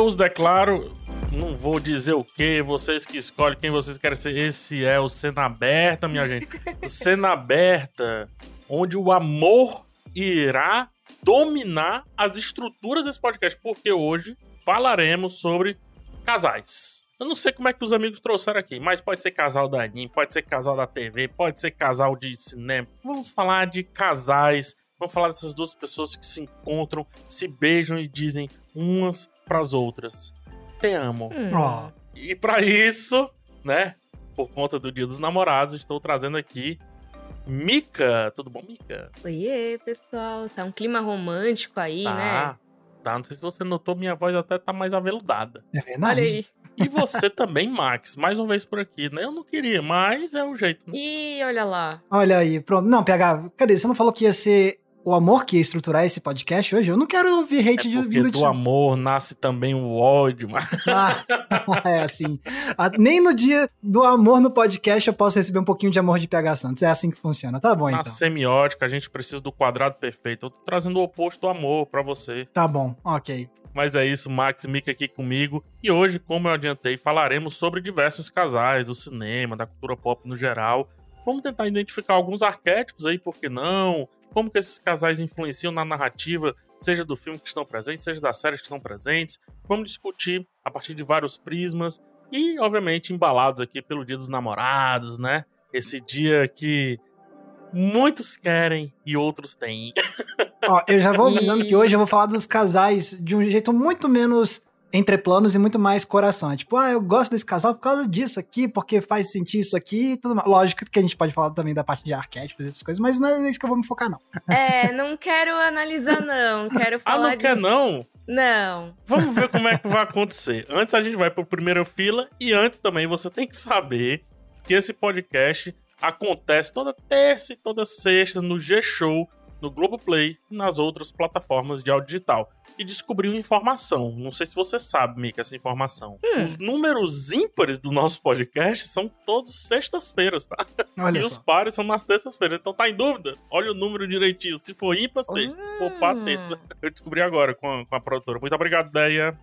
Eu os declaro, não vou dizer o que, vocês que escolhem quem vocês querem ser. Esse é o Cena Aberta, minha gente. O Cena Aberta, onde o amor irá dominar as estruturas desse podcast, porque hoje falaremos sobre casais. Eu não sei como é que os amigos trouxeram aqui, mas pode ser casal da anime, pode ser casal da TV, pode ser casal de cinema. Vamos falar de casais, vamos falar dessas duas pessoas que se encontram, se beijam e dizem umas para as outras: Te amo. Hum. E para isso, né, por conta do Dia dos Namorados, estou trazendo aqui Mika. Tudo bom, Mika? Oiê, pessoal. Tá um clima romântico aí, né? Tá. Tá, não sei se você notou, minha voz até tá mais aveludada. é verdade. Olha aí. E você também, Max, mais uma vez por aqui, né? Eu não queria, mas é o jeito. né? Ih, olha lá. Olha aí, pronto. Não, PH, cadê? Você não falou que ia ser o amor que ia estruturar esse podcast hoje? Eu não quero ouvir É hate de porque vindo do de amor nasce também o ódio, mas Ah, é assim. Ah, nem no dia do amor no podcast eu posso receber um pouquinho de amor de PH Santos. É assim que funciona. Tá bom, na então. semiótica a gente precisa do quadrado perfeito. Eu tô trazendo o oposto do amor pra você. Tá bom, ok. Mas é isso, Max e Mika aqui comigo. E hoje, como eu adiantei, falaremos sobre diversos casais do cinema, da cultura pop no geral. Vamos tentar identificar alguns arquétipos aí, por que não? Como que esses casais influenciam na narrativa, seja do filme que estão presentes, seja das séries que estão presentes. Vamos discutir a partir de vários prismas e, obviamente, embalados aqui pelo Dia dos Namorados, né? Esse dia que muitos querem e outros têm. Ó, eu já vou avisando E- que hoje eu vou falar dos casais de um jeito muito menos entre planos e muito mais coração. É Tipo, ah, eu gosto desse casal por causa disso aqui, porque faz sentido isso aqui e tudo mais. Lógico que a gente pode falar também da parte de arquétipos e essas coisas, mas não é isso que eu vou me focar, não. É, não quero analisar, não. Quero Ah, falar não de. quer não? Não. Vamos ver como é que vai acontecer. Antes a gente vai para primeira fila e antes também você tem que saber que esse podcast acontece toda terça e toda sexta no G-Show, no Globoplay e nas outras plataformas de áudio digital. E descobriu informação. Não sei se você sabe, Mika, essa informação. Hum. Os números ímpares do nosso podcast são todos sextas-feiras, tá? Olha e só. os pares são nas terças-feiras. Então tá em dúvida? Olha o número direitinho. Se for ímpar, sexta. Se for par, Hum. terça. Eu descobri agora com a, com a produtora. Muito obrigado, Deia.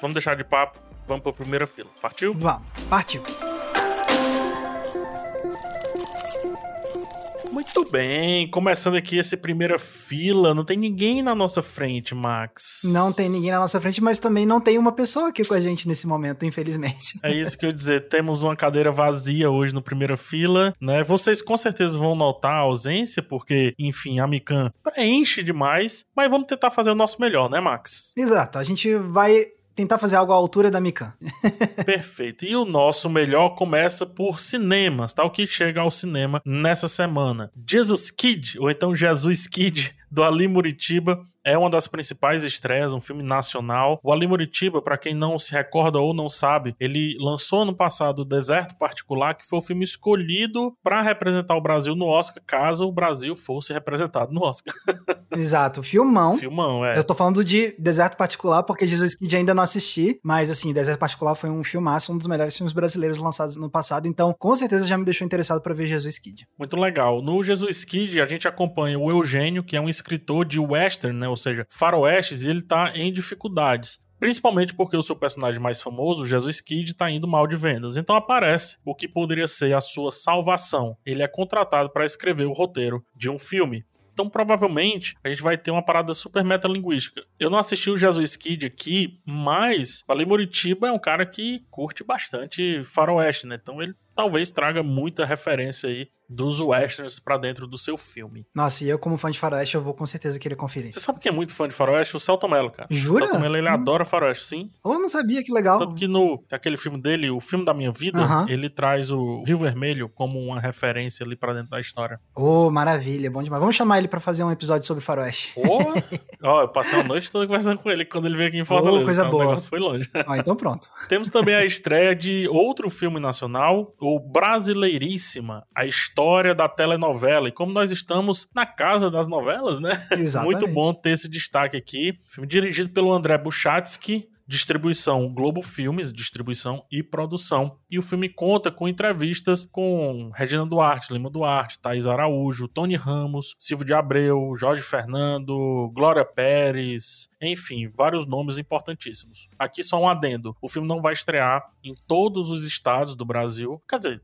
Vamos deixar de papo. Vamos pra primeira fila. Partiu? Vamos, partiu. Muito bem. Começando aqui essa primeira fila. Não tem ninguém na nossa frente, Max. Não tem ninguém na nossa frente, mas também não tem uma pessoa aqui com a gente nesse momento, infelizmente. É isso que eu ia dizer. Temos uma cadeira vazia hoje no primeira fila, né? Vocês com certeza vão notar a ausência, porque, enfim, a Mikan preenche demais. Mas vamos tentar fazer o nosso melhor, né, Max? Exato, a gente vai tentar fazer algo à altura da Mikan. Perfeito. E o nosso melhor começa por cinemas, tá? O que chega ao cinema nessa semana. Jesus Kid, ou então Jesus Kid, do Ali Muritiba, é uma das principais estreias, um filme nacional. O Ali Muritiba, para quem não se recorda ou não sabe, ele lançou no passado o Deserto Particular, que foi o filme escolhido para representar o Brasil no Oscar, caso o Brasil fosse representado no Oscar. Exato, filmão. Filmão, é. Eu tô falando de Deserto Particular, porque Jesus Kid ainda não assisti, mas assim, Deserto Particular foi um filmaço, um dos melhores filmes brasileiros lançados no passado, então com certeza já me deixou interessado pra ver Jesus Kid. Muito legal. No Jesus Kid, a gente acompanha o Eugênio, que é um escritor de western, né? Ou seja, faroestes, e ele tá em dificuldades. Principalmente porque o seu personagem mais famoso, Jesus Kid, tá indo mal de vendas. Então aparece o que poderia ser a sua salvação. Ele é contratado para escrever o roteiro de um filme. Então, provavelmente, a gente vai ter uma parada super metalinguística. Eu não assisti o Jesus Kid aqui, mas Valei Moritiba é um cara que curte bastante faroeste, né? Então ele talvez traga muita referência aí dos westerns pra dentro do seu filme. Nossa, e eu como fã de faroeste, eu vou com certeza querer conferir. Você sabe quem é muito fã de faroeste? O Celto Mello, cara. Jura? O Celto Mello, ele Hum. adora faroeste, sim. Eu não sabia, que legal. Tanto que no aquele filme dele, o filme da minha vida, Aham. ele traz o Rio Vermelho como uma referência ali pra dentro da história. Ô, maravilha, bom demais. Vamos chamar ele pra fazer um episódio sobre faroeste. Pô, ó, eu passei uma noite toda conversando com ele quando ele veio aqui em Fortaleza. coisa cara, boa. O negócio foi longe. Ó, então pronto. Temos também a estreia de outro filme nacional, o Brasileiríssima, a história da telenovela. E como nós estamos na casa das novelas, né? Exatamente. Muito bom ter esse destaque aqui. Filme dirigido pelo André Buchatsky, Distribuição Globo Filmes, distribuição e produção. E o filme conta com entrevistas com Regina Duarte, Lima Duarte, Thaís Araújo, Tony Ramos, Silvio de Abreu, Jorge Fernando, Glória Pérez, enfim, vários nomes importantíssimos. Aqui só um adendo: o filme não vai estrear em todos os estados do Brasil. Quer dizer,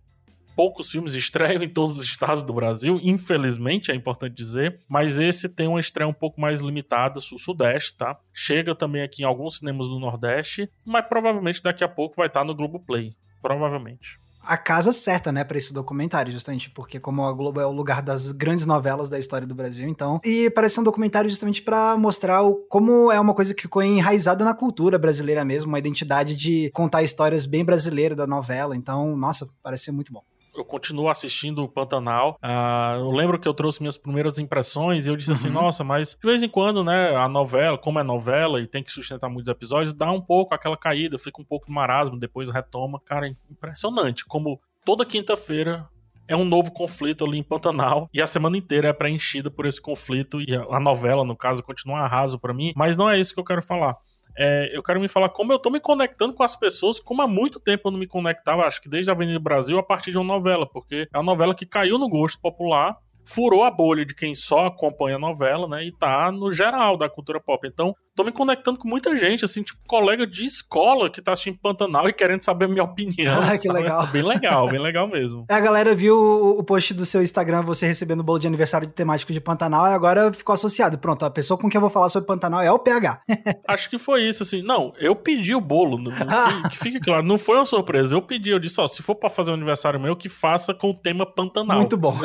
poucos filmes estreiam em todos os estados do Brasil, infelizmente, é importante dizer, mas esse tem uma estreia um pouco mais limitada, sul-sudeste, tá? Chega também aqui em alguns cinemas do Nordeste, mas provavelmente daqui a pouco vai estar no Globoplay, provavelmente a casa certa, né, para esse documentário, justamente porque como a Globo é o lugar das grandes novelas da história do Brasil, então, e parece um documentário justamente para mostrar o, como é uma coisa que ficou enraizada na cultura brasileira mesmo, uma identidade de contar histórias bem brasileiras da novela. Então, nossa, parece ser muito bom eu continuo assistindo o Pantanal. Uh, eu lembro que eu trouxe minhas primeiras impressões e eu disse assim, uhum. nossa, mas de vez em quando, né, a novela, como é novela e tem que sustentar muitos episódios, dá um pouco aquela caída, fica um pouco de marasmo, depois retoma. Cara, impressionante como toda quinta-feira é um novo conflito ali em Pantanal e a semana inteira é preenchida por esse conflito e a novela, no caso, continua arraso para mim, mas não é isso que eu quero falar é, eu quero me falar como eu tô me conectando com as pessoas, como há muito tempo eu não me conectava, acho que desde a Avenida Brasil, a partir de uma novela, porque é uma novela que caiu no gosto popular, furou a bolha de quem só acompanha a novela, né, e tá no geral da cultura pop. Então, tô me conectando com muita gente, assim, tipo, colega de escola que tá assistindo Pantanal e querendo saber a minha opinião. Ah, que legal. Bem legal, bem legal mesmo. A galera viu o post do seu Instagram, você recebendo o bolo de aniversário de temático de Pantanal, e agora ficou associado. Pronto, a pessoa com quem eu vou falar sobre Pantanal é o PH. Acho que foi isso, assim. Não, eu pedi o bolo, que, que fique claro, não foi uma surpresa. Eu pedi, eu disse, ó, se for pra fazer um aniversário meu, que faça com o tema Pantanal. Muito bom.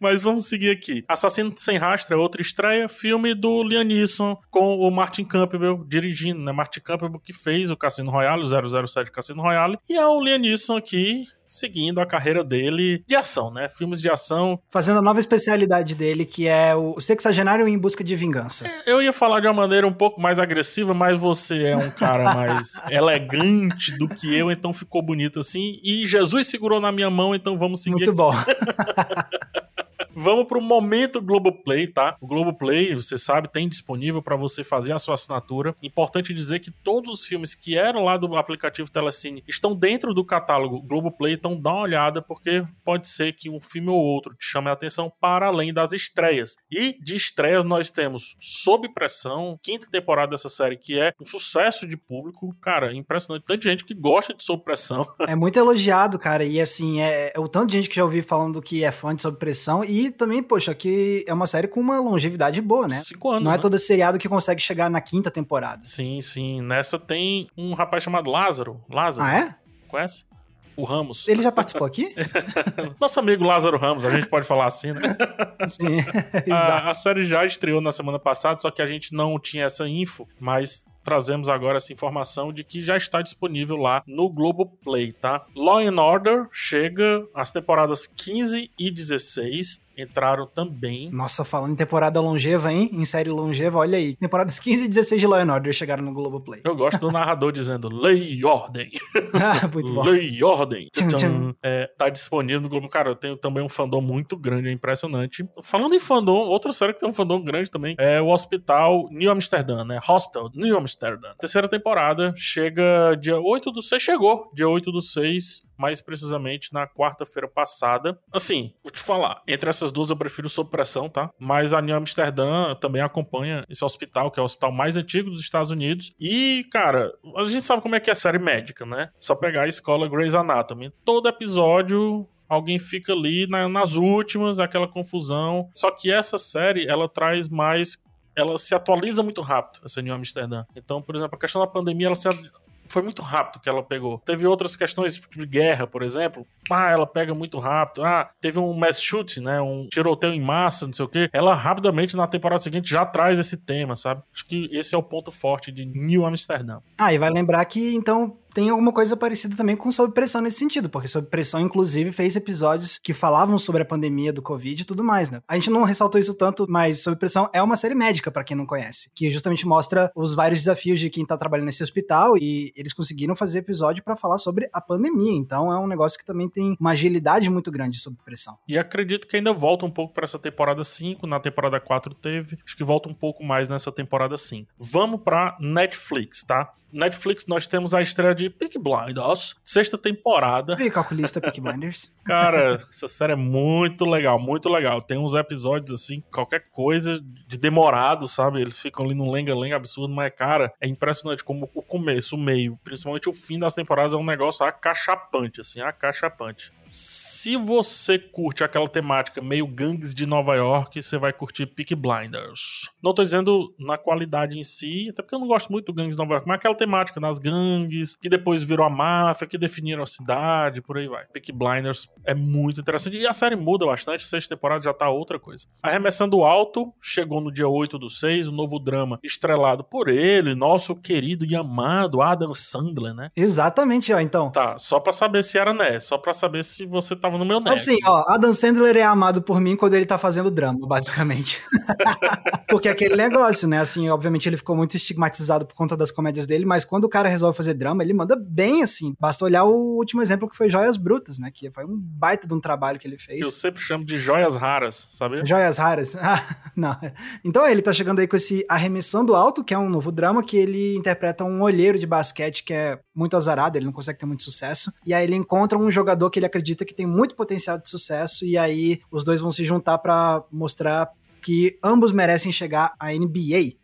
Mas vamos seguir aqui. Assassino Sem Rastro é outra estreia, filme do Liam Neeson com o Martin Campbell dirigindo, né? Martin Campbell que fez o Cassino Royale, o 007 Cassino Royale, e é o Liam Neeson aqui seguindo a carreira dele de ação, né? Filmes de ação. Fazendo a nova especialidade dele, que é o sexagenário em busca de vingança. É, eu ia falar de uma maneira um pouco mais agressiva, mas você é um cara mais elegante do que eu, então ficou bonito assim. E Jesus segurou na minha mão, então vamos seguir. Muito aqui. bom. Vamos pro momento Globoplay, tá? O Globoplay, você sabe, tem disponível para você fazer a sua assinatura. Importante dizer que todos os filmes que eram lá do aplicativo Telecine estão dentro do catálogo Globoplay, então dá uma olhada, porque pode ser que um filme ou outro te chame a atenção para além das estreias. E de estreias nós temos Sob Pressão, quinta temporada dessa série, que é um sucesso de público. Cara, impressionante. Tanta gente que gosta de Sob Pressão. É muito elogiado, cara. E assim, é, é o tanto de gente que já ouvi falando que é fã de Sob Pressão. E também, poxa, que é uma série com uma longevidade boa, né? Cinco anos. Não é né? todo seriado que consegue chegar na quinta temporada. Sim, sim. Nessa tem um rapaz chamado Lázaro. Lázaro. Ah, é? Conhece? O Ramos. Ele já participou aqui? Nosso amigo Lázaro Ramos, a gente pode falar assim, né? Sim, a, a série já estreou na semana passada, só que a gente não tinha essa info, mas trazemos agora essa informação de que já está disponível lá no Globoplay, tá? Law and Order chega às temporadas 15 e 16 entraram também. Nossa, falando em temporada longeva, hein? Em série longeva, olha aí. Temporadas 15 e 16 de Law and Order chegaram no Globoplay. Eu gosto do narrador dizendo lei e ordem. ah, muito bom. Lei e ordem. Tchum, tchum. É, tá disponível no Globo. Cara, eu tenho também um fandom muito grande, é impressionante. Falando em fandom, outra série que tem um fandom grande também é o Hospital New Amsterdã, né? Hospital New Amsterdã. Terceira temporada chega dia 8 do 6. Chegou dia 8 do 6 mais precisamente na quarta-feira passada. Assim, vou te falar, entre essas duas eu prefiro Sob Pressão, tá? Mas a New Amsterdã também acompanha esse hospital, que é o hospital mais antigo dos Estados Unidos. E, cara, a gente sabe como é que é a série médica, né? Só pegar a escola Grey's Anatomy. Todo episódio alguém fica ali na, nas últimas, aquela confusão. Só que essa série, ela traz mais ela se atualiza muito rápido, essa New Amsterdã. Então, por exemplo, a questão da pandemia, ela se foi muito rápido que ela pegou. Teve outras questões tipo de guerra, por exemplo. Ah, ela pega muito rápido. Ah, teve um mass shoot, né? Um tiroteio em massa, não sei o quê. Ela rapidamente na temporada seguinte já traz esse tema, sabe? Acho que esse é o ponto forte de New Amsterdã. Ah, e vai lembrar que então tem alguma coisa parecida também com Sob Pressão nesse sentido, porque Sob Pressão, inclusive, fez episódios que falavam sobre a pandemia do Covid e tudo mais, né? A gente não ressaltou isso tanto, mas Sob Pressão é uma série médica, para quem não conhece, que justamente mostra os vários desafios de quem tá trabalhando nesse hospital e eles conseguiram fazer episódio para falar sobre a pandemia. Então é um negócio que também tem uma agilidade muito grande sob pressão. E acredito que ainda volta um pouco para essa temporada 5, na temporada 4 teve, acho que volta um pouco mais nessa temporada 5. Vamos para Netflix, tá? Netflix nós temos a estreia de Peak Blinders, sexta temporada. E calculista Peak Blinders. Cara, essa série é muito legal, muito legal. Tem uns episódios assim, qualquer coisa de demorado, sabe? Eles ficam ali num lenga-lenga absurdo, mas cara, é impressionante como o começo, o meio, principalmente o fim das temporadas é um negócio acachapante, assim, acachapante se você curte aquela temática meio gangues de Nova York, você vai curtir Peak Blinders. Não tô dizendo na qualidade em si, até porque eu não gosto muito do gangues de Nova York, mas aquela temática das gangues, que depois virou a máfia, que definiram a cidade, por aí vai. Peak Blinders é muito interessante. E a série muda bastante, sexta temporada já tá outra coisa. Arremessando Alto chegou no dia 8 do 6, o um novo drama estrelado por ele, nosso querido e amado Adam Sandler, né? Exatamente, ó, então. Tá, só pra saber se era né, só pra saber se você tava no meu neck. Assim, ó, Adam Sandler é amado por mim quando ele tá fazendo drama, basicamente. Porque é aquele negócio, né? Assim, obviamente ele ficou muito estigmatizado por conta das comédias dele, mas quando o cara resolve fazer drama, ele manda bem, assim. Basta olhar o último exemplo que foi Joias Brutas, né? Que foi um baita de um trabalho que ele fez. Que eu sempre chamo de joias raras, sabe? Joias raras? Ah, não. Então ele tá chegando aí com esse Arremessando Alto, que é um novo drama que ele interpreta um olheiro de basquete que é muito azarado, ele não consegue ter muito sucesso. E aí ele encontra um jogador que ele acredita acredita que tem muito potencial de sucesso e aí os dois vão se juntar para mostrar que ambos merecem chegar à NBA.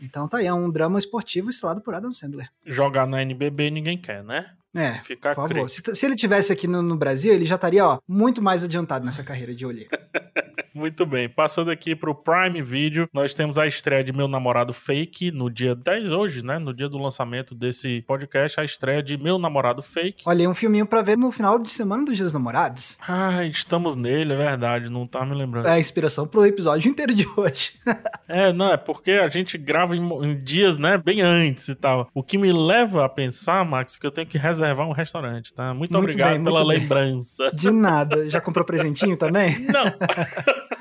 Então tá aí, é um drama esportivo estrelado por Adam Sandler. Jogar na NBB ninguém quer, né? É, Ficar por favor. Se, se, ele tivesse aqui no, no, Brasil, ele já estaria, ó, muito mais adiantado nessa carreira de olheiro. Muito bem, passando aqui pro Prime Video, nós temos a estreia de Meu Namorado Fake no dia 10 hoje, né? No dia do lançamento desse podcast, a estreia de Meu Namorado Fake. Olha, um filminho pra ver no final de semana dos Dias Namorados. Ah, estamos nele, é verdade, não tá me lembrando. É a inspiração pro episódio inteiro de hoje. é, não, é porque a gente grava em, em, dias, né, bem antes e tal. O que me leva a pensar, Max, que eu tenho que reservar um restaurante, tá? Muito, muito obrigado bem, pela lembrança. De nada. Já comprou presentinho também? Não.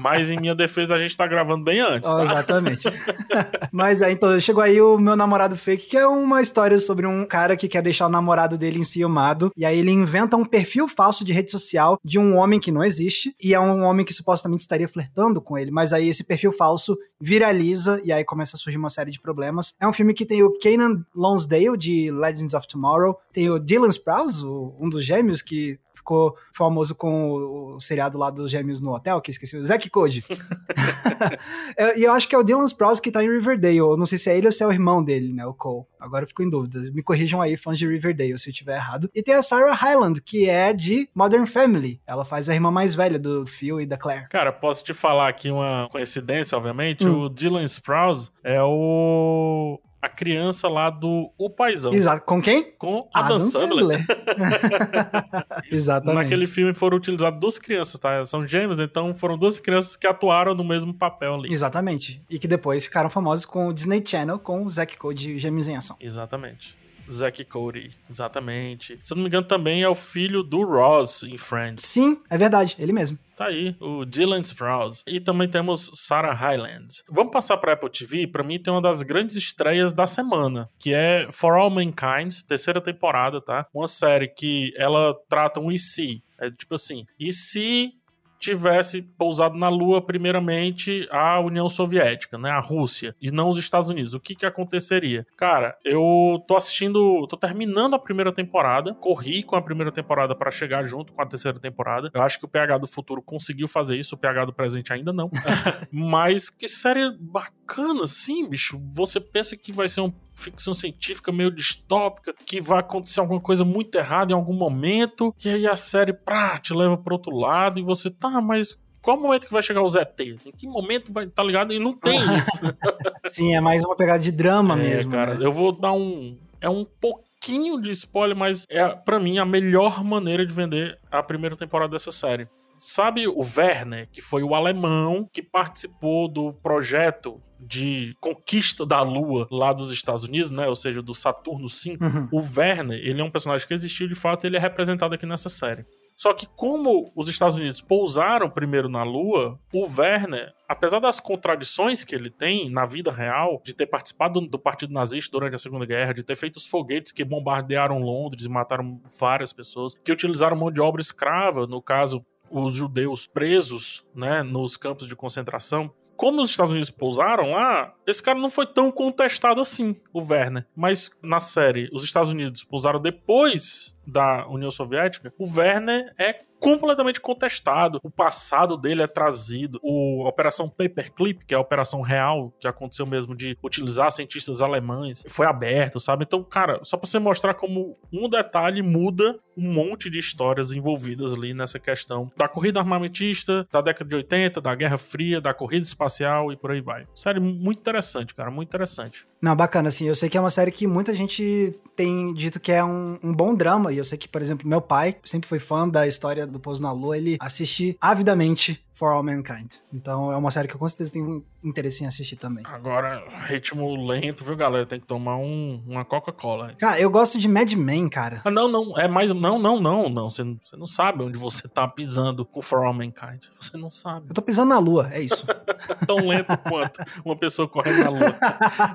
Mas em minha defesa a gente tá gravando bem antes. Oh, tá? Exatamente. Mas é, então chegou aí o meu namorado fake, que é uma história sobre um cara que quer deixar o namorado dele enciumado. E aí ele inventa um perfil falso de rede social de um homem que não existe. E é um homem que supostamente estaria flertando com ele. Mas aí esse perfil falso viraliza e aí começa a surgir uma série de problemas. É um filme que tem o Kanan Lonsdale, de Legends of Tomorrow. Tem o Dylan Sprouse, um dos gêmeos que ficou famoso com o, o seriado lá dos gêmeos no hotel, que esqueci, o Zack Code. É, e eu acho que é o Dylan Sprouse que tá em Riverdale. Eu não sei se é ele ou se é o irmão dele, né, o Cole. Agora eu fico em dúvida. Me corrijam aí, fãs de Riverdale, se eu estiver errado. E tem a Sarah Hyland, que é de Modern Family. Ela faz a irmã mais velha do Phil e da Claire. Cara, posso te falar aqui uma coincidência, obviamente. Hum. O Dylan Sprouse é o a criança lá do O Paizão. Exato. Com quem? Com a Adam Sandler. Exatamente. Naquele filme foram utilizadas duas crianças, tá? São gêmeos, então foram duas crianças que atuaram no mesmo papel ali. Exatamente. E que depois ficaram famosas com o Disney Channel, com o Zack Code Gêmeos em Ação. Exatamente. Zack Cody, exatamente. Se eu não me engano, também é o filho do Ross em Friends. Sim, é verdade, ele mesmo. Tá aí, o Dylan Sprouse. E também temos Sarah Hyland. Vamos passar para Apple TV. Para mim tem uma das grandes estreias da semana, que é For All Mankind, terceira temporada, tá? Uma série que ela trata um e se. É tipo assim, e se tivesse pousado na Lua primeiramente a União Soviética, né, a Rússia, e não os Estados Unidos, o que que aconteceria? Cara, eu tô assistindo, tô terminando a primeira temporada, corri com a primeira temporada para chegar junto com a terceira temporada. Eu acho que o PH do futuro conseguiu fazer isso, o PH do presente ainda não. Mas que série bacana, assim, bicho. Você pensa que vai ser uma ficção científica meio distópica, que vai acontecer alguma coisa muito errada em algum momento, e aí a série, prá, te leva pro outro lado, e você, tá, mas qual momento que vai chegar os ETs? Em que momento vai, tá ligado? E não tem isso. Sim, é mais uma pegada de drama é, mesmo. Cara, né? eu vou dar um. É um pouquinho de spoiler, mas é, para mim, a melhor maneira de vender a primeira temporada dessa série Sabe o Werner, que foi o alemão que participou do projeto de conquista da Lua lá dos Estados Unidos, né? Ou seja, do Saturno 5. Uhum. O Werner, ele é um personagem que existiu de fato, ele é representado aqui nessa série. Só que como os Estados Unidos pousaram primeiro na Lua, o Werner, apesar das contradições que ele tem na vida real, de ter participado do Partido Nazista durante a Segunda Guerra, de ter feito os foguetes que bombardearam Londres e mataram várias pessoas, que utilizaram mão de obra escrava, no caso os judeus presos, né, nos campos de concentração, como os Estados Unidos pousaram lá, esse cara não foi tão contestado assim, o Werner. Mas na série, os Estados Unidos pousaram depois da União Soviética, o Werner é completamente contestado. O passado dele é trazido. O Operação Paperclip, que é a operação real que aconteceu mesmo de utilizar cientistas alemães, foi aberto, sabe? Então, cara, só pra você mostrar como um detalhe muda um monte de histórias envolvidas ali nessa questão da corrida armamentista, da década de 80, da Guerra Fria, da corrida espacial e por aí vai. Série muito interessante, cara, muito interessante. Não, bacana, assim, eu sei que é uma série que muita gente tem dito que é um, um bom drama, e eu sei que, por exemplo, meu pai sempre foi fã da história do Pouso na Lua, ele assiste avidamente For All Mankind. Então é uma série que eu com certeza tenho interesse em assistir também. Agora, ritmo lento, viu, galera? Tem que tomar um, uma Coca-Cola. Cara, eu gosto de Mad Men, cara. Ah, não, não, é mais. Não, não, não, não. Você, não- você não sabe onde você tá pisando com For All Mankind. Você não sabe. Eu tô pisando na lua, é isso. Tão lento quanto uma pessoa correndo na lua.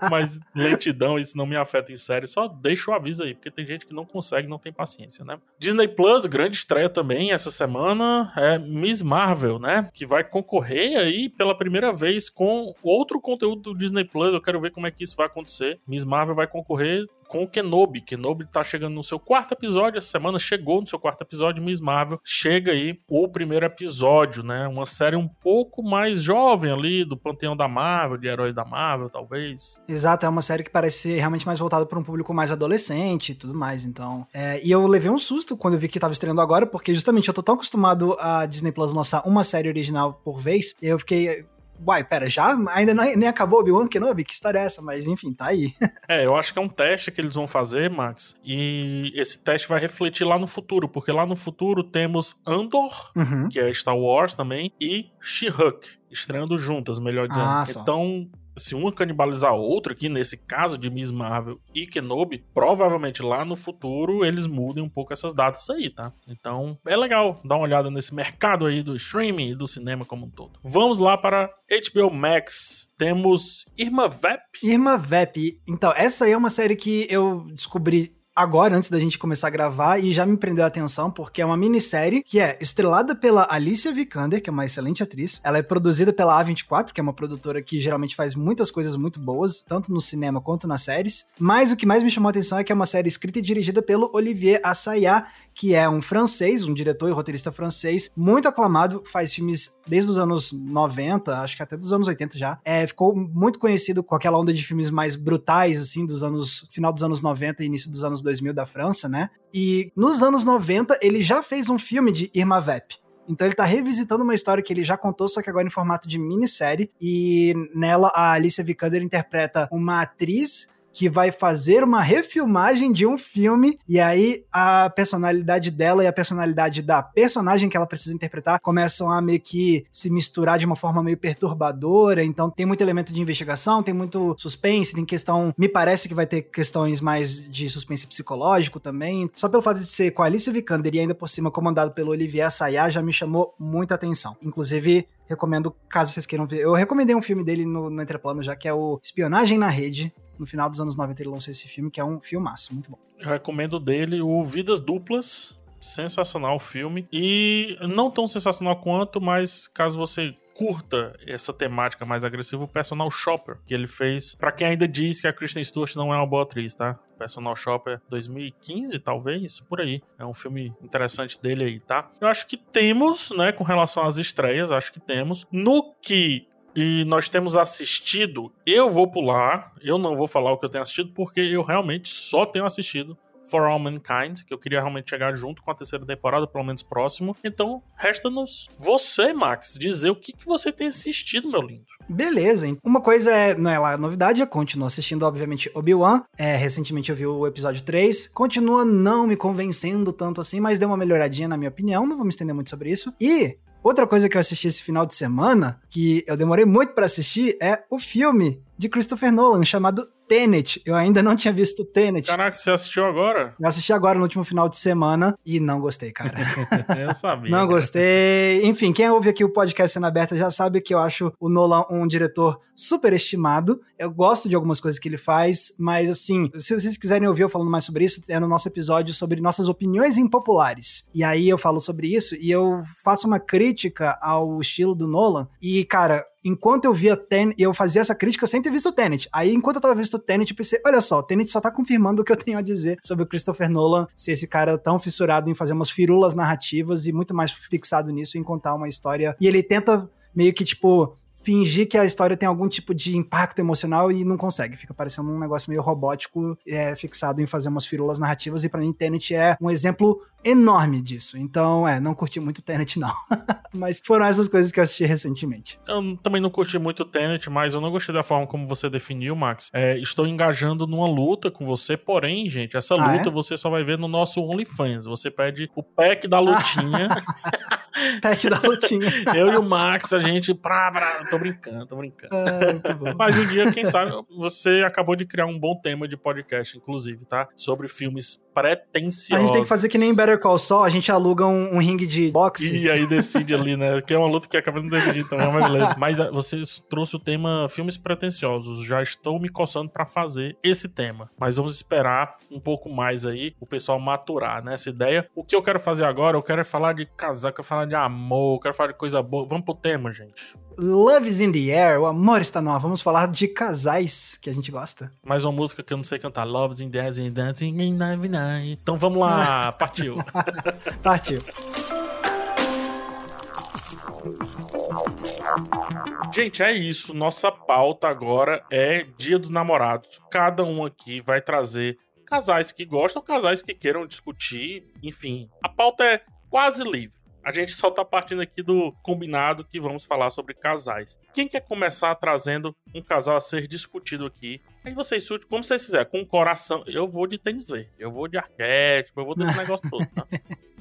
Mas lentidão, isso não me afeta em série. Só deixa o aviso aí, porque tem gente que não consegue, não tem paciência, né? Disney Plus, grande estreia também essa semana, é Miss Marvel, né? Que vai concorrer aí pela primeira vez com outro conteúdo do Disney Plus. Eu quero ver como é que isso vai acontecer. Miss Marvel vai concorrer com o Kenobi. Kenobi tá chegando no seu quarto episódio, essa semana chegou no seu quarto episódio, Miss Marvel. Chega aí o primeiro episódio, né? Uma série um pouco mais jovem ali, do panteão da Marvel, de heróis da Marvel, talvez. Exato, é uma série que parece ser realmente mais voltada para um público mais adolescente e tudo mais, então. é, e eu levei um susto quando eu vi que tava estreando agora, porque justamente eu tô tão acostumado a Disney Plus lançar uma série original por vez, eu fiquei. Uai, pera, já? Ainda não- nem acabou Obi-Wan Kenobi? Que história é essa? Mas enfim, tá aí. É, eu acho que é um teste que eles vão fazer, Max, e esse teste vai refletir lá no futuro, porque lá no futuro temos Andor, Uhum. que é Star Wars também, e She-Hulk, estreando juntas, melhor dizendo. Ah, então, se uma canibalizar a outra, aqui nesse caso de Miss Marvel e Kenobi, provavelmente lá no futuro eles mudem um pouco essas datas aí, tá? Então, é legal dar uma olhada nesse mercado aí do streaming e do cinema como um todo. Vamos lá para HBO Max. Temos Irma Vep. Irma Vep. Então, essa aí é uma série que eu descobri agora, antes da gente começar a gravar, e já me prendeu a atenção, porque é uma minissérie que é estrelada pela Alicia Vikander, que é uma excelente atriz. Ela é produzida pela A24, que é uma produtora que geralmente faz muitas coisas muito boas, tanto no cinema quanto nas séries. Mas o que mais me chamou a atenção é que é uma série escrita e dirigida pelo Olivier Assayas, que é um francês, um diretor e roteirista francês, muito aclamado, faz filmes desde os anos 90, acho que até dos anos 80 já. É, ficou muito conhecido com aquela onda de filmes mais brutais, assim, dos anos. final dos anos 90 e início dos anos 2000 da França, né? E nos anos 90 ele já fez um filme de Irma Vep. Então ele tá revisitando uma história que ele já contou, só que agora em formato de minissérie. E nela a Alicia Vikander interpreta uma atriz que vai fazer uma refilmagem de um filme e aí a personalidade dela e a personalidade da personagem que ela precisa interpretar começam a meio que se misturar de uma forma meio perturbadora, então tem muito elemento de investigação, tem muito suspense, tem questão, me parece que vai ter questões mais de suspense psicológico também. Só pelo fato de ser com a Alicia Vikander e ainda por cima comandado pelo Olivier Assayas já me chamou muita atenção. Inclusive, recomendo, caso vocês queiram ver. Eu recomendei um filme dele no, no Entreplano já, que é o Espionagem na Rede. No final dos anos 90 ele lançou esse filme, que é um filmaço, muito bom. Eu recomendo dele o Vidas Duplas. Sensacional o filme. E não tão sensacional quanto, mas caso você curta essa temática mais agressiva, o Personal Shopper, que ele fez. Pra quem ainda diz que a Kristen Stewart não é uma boa atriz, tá? Personal Shopper 2015, talvez, por aí. É um filme interessante dele aí, tá? Eu acho que temos, né, com relação às estreias, acho que temos. No que e nós temos assistido, eu vou pular, eu não vou falar o que eu tenho assistido, porque eu realmente só tenho assistido For All Mankind, que eu queria realmente chegar junto com a terceira temporada, pelo menos próximo. Então, resta-nos você, Max, dizer o que, que você tem assistido, meu lindo. Beleza, hein? uma coisa é, não é lá novidade, eu continuo assistindo, obviamente, Obi-Wan. É, recentemente eu vi o episódio 3. Continua não me convencendo tanto assim, mas deu uma melhoradinha, na minha opinião. Não vou me estender muito sobre isso. E Outra coisa que eu assisti esse final de semana, que eu demorei muito para assistir, é o filme de Christopher Nolan chamado Tenet. Eu ainda não tinha visto Tenet. Caraca, você assistiu agora? Eu assisti agora no último final de semana e não gostei, cara. eu sabia. Não gostei. Enfim, quem ouve aqui o podcast Cena Aberta já sabe que eu acho o Nolan um diretor superestimado. Eu gosto de algumas coisas que ele faz, mas assim, se vocês quiserem ouvir eu falando mais sobre isso, é no nosso episódio sobre nossas opiniões impopulares. E aí eu falo sobre isso e eu faço uma crítica ao estilo do Nolan. E, cara, enquanto eu via Tenet, eu fazia essa crítica sem ter visto Tenet. Aí, enquanto eu tava vendo Tenet, eu pensei, olha só, Tenet só tá confirmando o que eu tenho a dizer sobre o Christopher Nolan, ser esse cara tão fissurado em fazer umas firulas narrativas e muito mais fixado nisso em contar uma história. E ele tenta meio que, tipo, fingir que a história tem algum tipo de impacto emocional e não consegue. Fica parecendo um negócio meio robótico, é, fixado em fazer umas firulas narrativas. E para mim, Tenet é um exemplo enorme disso. Então, é, não curti muito Tenet, não. mas foram essas coisas que eu assisti recentemente. Eu também não curti muito Tenet, mas eu não gostei da forma como você definiu, Max. É, estou engajando numa luta com você, porém, gente, essa ah, luta é? você só vai ver no nosso OnlyFans. Você pede o pack da lutinha. pack da lutinha. eu e o Max, a gente. Pra, pra, tô brincando, tô brincando. Ah, mas um dia, quem sabe, você acabou de criar um bom tema de podcast, inclusive, tá? Sobre filmes pretenciosos. A gente tem que fazer que nem Better Call Saul, a gente aluga um, um ringue de boxe. E aí decide ali, né? Que é uma luta que acaba não decidindo também, mas beleza. Mas ah, você trouxe o tema filmes pretenciosos. Já estou me coçando para fazer esse tema. Mas vamos esperar um pouco mais aí o pessoal maturar nessa né, ideia. O que eu quero fazer agora, eu quero é falar de casar, eu quero falar de amor, quero falar de coisa boa. Vamos pro tema, gente. Love is in the air, o amor está no ar. Vamos falar de casais que a gente gosta. Mais uma música que eu não sei cantar. Love is in the air, dancing in the night. Então vamos lá, partiu. partiu. Gente, é isso. Nossa pauta agora é Dia dos Namorados. Cada um aqui vai trazer casais que gostam, casais que queiram discutir, enfim. A pauta é quase livre. A gente só tá partindo aqui do combinado que vamos falar sobre casais. Quem quer começar trazendo um casal a ser discutido aqui? Aí vocês surtem como vocês quiserem, com o coração. Eu vou de tênis verde, eu vou de arquétipo, eu vou desse negócio todo, tá?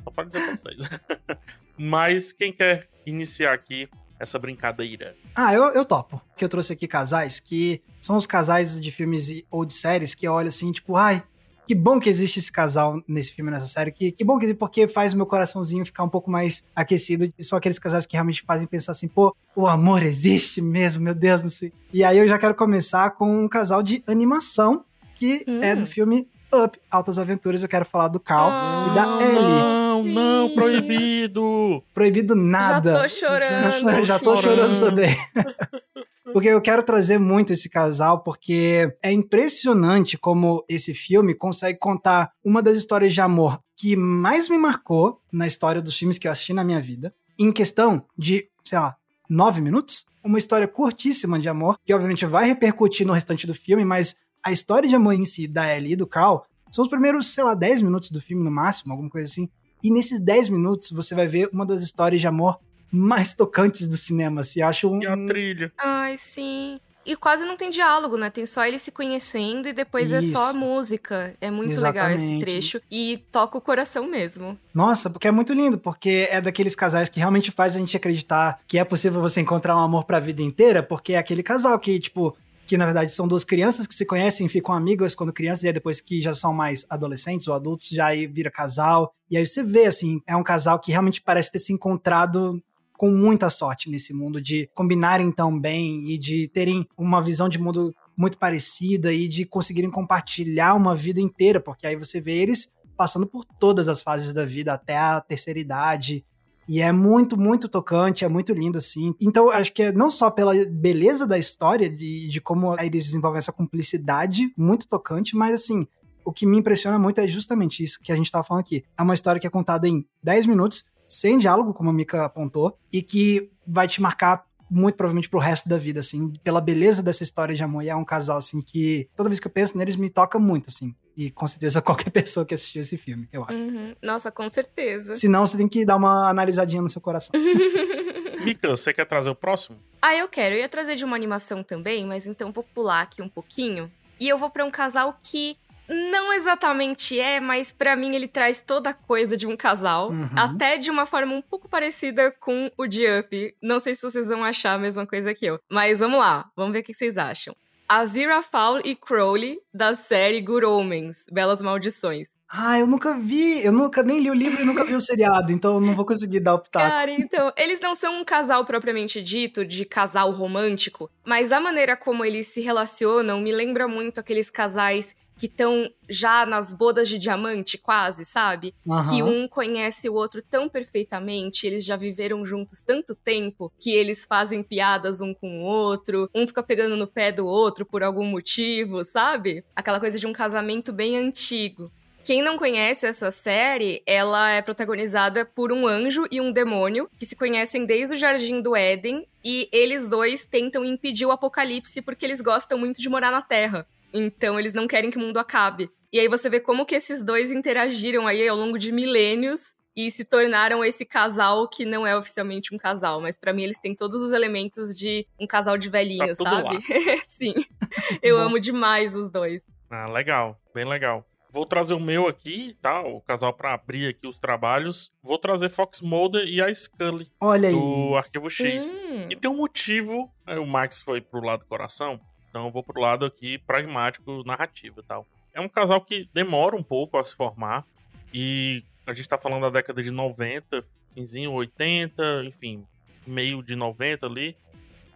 Só para dizer pra vocês. Mas quem quer iniciar aqui essa brincadeira? Ah, eu, eu topo. Que eu trouxe aqui casais que são os casais de filmes ou de séries que olham assim, tipo, ai, que bom que existe esse casal nesse filme, nessa série. Que, que bom que porque faz o meu coraçãozinho ficar um pouco mais aquecido. E são aqueles casais que realmente fazem pensar assim, pô, o amor existe mesmo, meu Deus, não sei. E aí eu já quero começar com um casal de animação, que hum. é do filme Up, Altas Aventuras. Eu quero falar do Carl ah, e da Ellie. Não, não, proibido! Proibido nada. Já tô chorando. Já, já tô chorando também. Porque eu quero trazer muito esse casal, porque é impressionante como esse filme consegue contar uma das histórias de amor que mais me marcou na história dos filmes que eu assisti na minha vida, em questão de, sei lá, nove minutos. Uma história curtíssima de amor, que obviamente vai repercutir no restante do filme, mas a história de amor em si da Ellie e do Carl são os primeiros, sei lá, dez minutos do filme no máximo, alguma coisa assim. E nesses 10 minutos você vai ver uma das histórias de amor mais tocantes do cinema, se acha um... E a trilha. Ai, sim. E quase não tem diálogo, né? Tem só eles se conhecendo e depois Isso. é só a música. É muito Exatamente. legal esse trecho. E toca o coração mesmo. Nossa, porque é muito lindo, porque é daqueles casais que realmente faz a gente acreditar que é possível você encontrar um amor pra vida inteira, porque é aquele casal que, tipo, que na verdade são duas crianças que se conhecem, ficam amigas quando crianças, e aí depois que já são mais adolescentes ou adultos, já aí vira casal. E aí você vê, assim, é um casal que realmente parece ter se encontrado com muita sorte nesse mundo, de combinarem tão bem e de terem uma visão de mundo muito parecida e de conseguirem compartilhar uma vida inteira, porque aí você vê eles passando por todas as fases da vida até a terceira idade. E é muito, muito tocante, é muito lindo, assim. Então, acho que é não só pela beleza da história, de, de como eles desenvolvem essa cumplicidade muito tocante, mas, assim, o que me impressiona muito é justamente isso que a gente tava falando aqui. É uma história que é contada em 10 minutos, sem diálogo, como a Mika apontou, e que vai te marcar muito provavelmente pro resto da vida, assim, pela beleza dessa história de amor. E é um casal, assim, que toda vez que eu penso neles me toca muito, assim. E com certeza qualquer pessoa que assistiu esse filme, eu acho. Uhum. Nossa, com certeza. Se não, você tem que dar uma analisadinha no seu coração. Mika, você quer trazer o próximo? Ah, eu quero. Eu ia trazer de uma animação também, mas então vou pular aqui um pouquinho. E eu vou para um casal que Não exatamente é, mas para mim ele traz toda a coisa de um casal, uhum. até de uma forma um pouco parecida com o de Up. Não sei se vocês vão achar a mesma coisa que eu, mas vamos lá, vamos ver o que vocês acham. Azira Fowl e Crowley, da série Good Omens, Belas Maldições. Ah, eu nunca vi, eu nunca nem li o livro e nunca vi o seriado, então eu não vou conseguir dar o pitaco. Cara, então, eles não são um casal propriamente dito, de casal romântico, mas a maneira como eles se relacionam me lembra muito aqueles casais que estão já nas bodas de diamante, quase, sabe? Uhum. Que um conhece o outro tão perfeitamente, eles já viveram juntos tanto tempo que eles fazem piadas um com o outro, um fica pegando no pé do outro por algum motivo, sabe? Aquela coisa de um casamento bem antigo. Quem não conhece essa série, ela é protagonizada por um anjo e um demônio que se conhecem desde o Jardim do Éden e eles dois tentam impedir o apocalipse porque eles gostam muito de morar na Terra. Então eles não querem que o mundo acabe. E aí você vê como que esses dois interagiram aí ao longo de milênios e se tornaram esse casal que não é oficialmente um casal, mas para mim eles têm todos os elementos de um casal de velhinho, tá sabe? Sim. Eu amo demais os dois. Ah, legal, bem legal. Vou trazer o meu aqui, tá? O casal para abrir aqui os trabalhos. Vou trazer Fox Mulder e a Scully. Olha aí. Do Arquivo X. Hum. E tem um motivo. O Max foi pro lado do coração. Então eu vou pro lado aqui pragmático, narrativo e tal. É um casal que demora um pouco a se formar. E a gente tá falando da década de 90, finzinho 80, enfim, meio de 90 ali.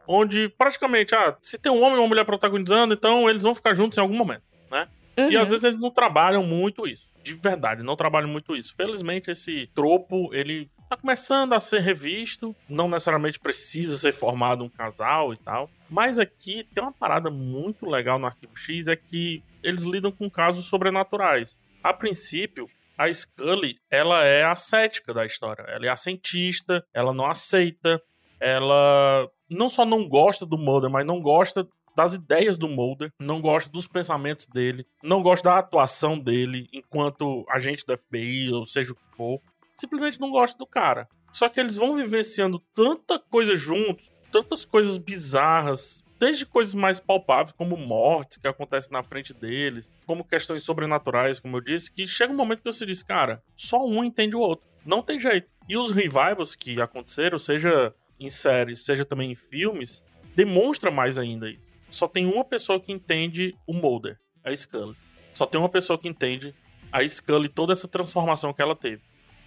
Onde praticamente, ah, se tem um homem e uma mulher protagonizando, então eles vão ficar juntos em algum momento, né? Uhum. E às vezes eles não trabalham muito isso. De verdade, não trabalham muito isso. Felizmente, esse tropo, ele tá começando a ser revisto. Não necessariamente precisa ser formado um casal e tal. Mas aqui tem uma parada muito legal no Arquivo X: é que eles lidam com casos sobrenaturais. A princípio, a Scully, ela é a cética da história. Ela é a cientista, ela não aceita, ela não só não gosta do Mulder, mas não gosta das ideias do Mulder, não gosta dos pensamentos dele, não gosta da atuação dele enquanto agente do FBI, ou seja o que for. Simplesmente não gosta do cara. Só que eles vão vivenciando tanta coisa juntos, tantas coisas bizarras, desde coisas mais palpáveis, como mortes que acontecem na frente deles, como questões sobrenaturais, como eu disse, que chega um momento que você diz, cara, só um entende o outro. Não tem jeito. E os revivals que aconteceram, seja em séries, seja também em filmes, demonstra mais ainda isso só tem uma pessoa que entende o Mulder, a Scully. Só tem uma pessoa que entende a Scully toda essa transformação que ela teve.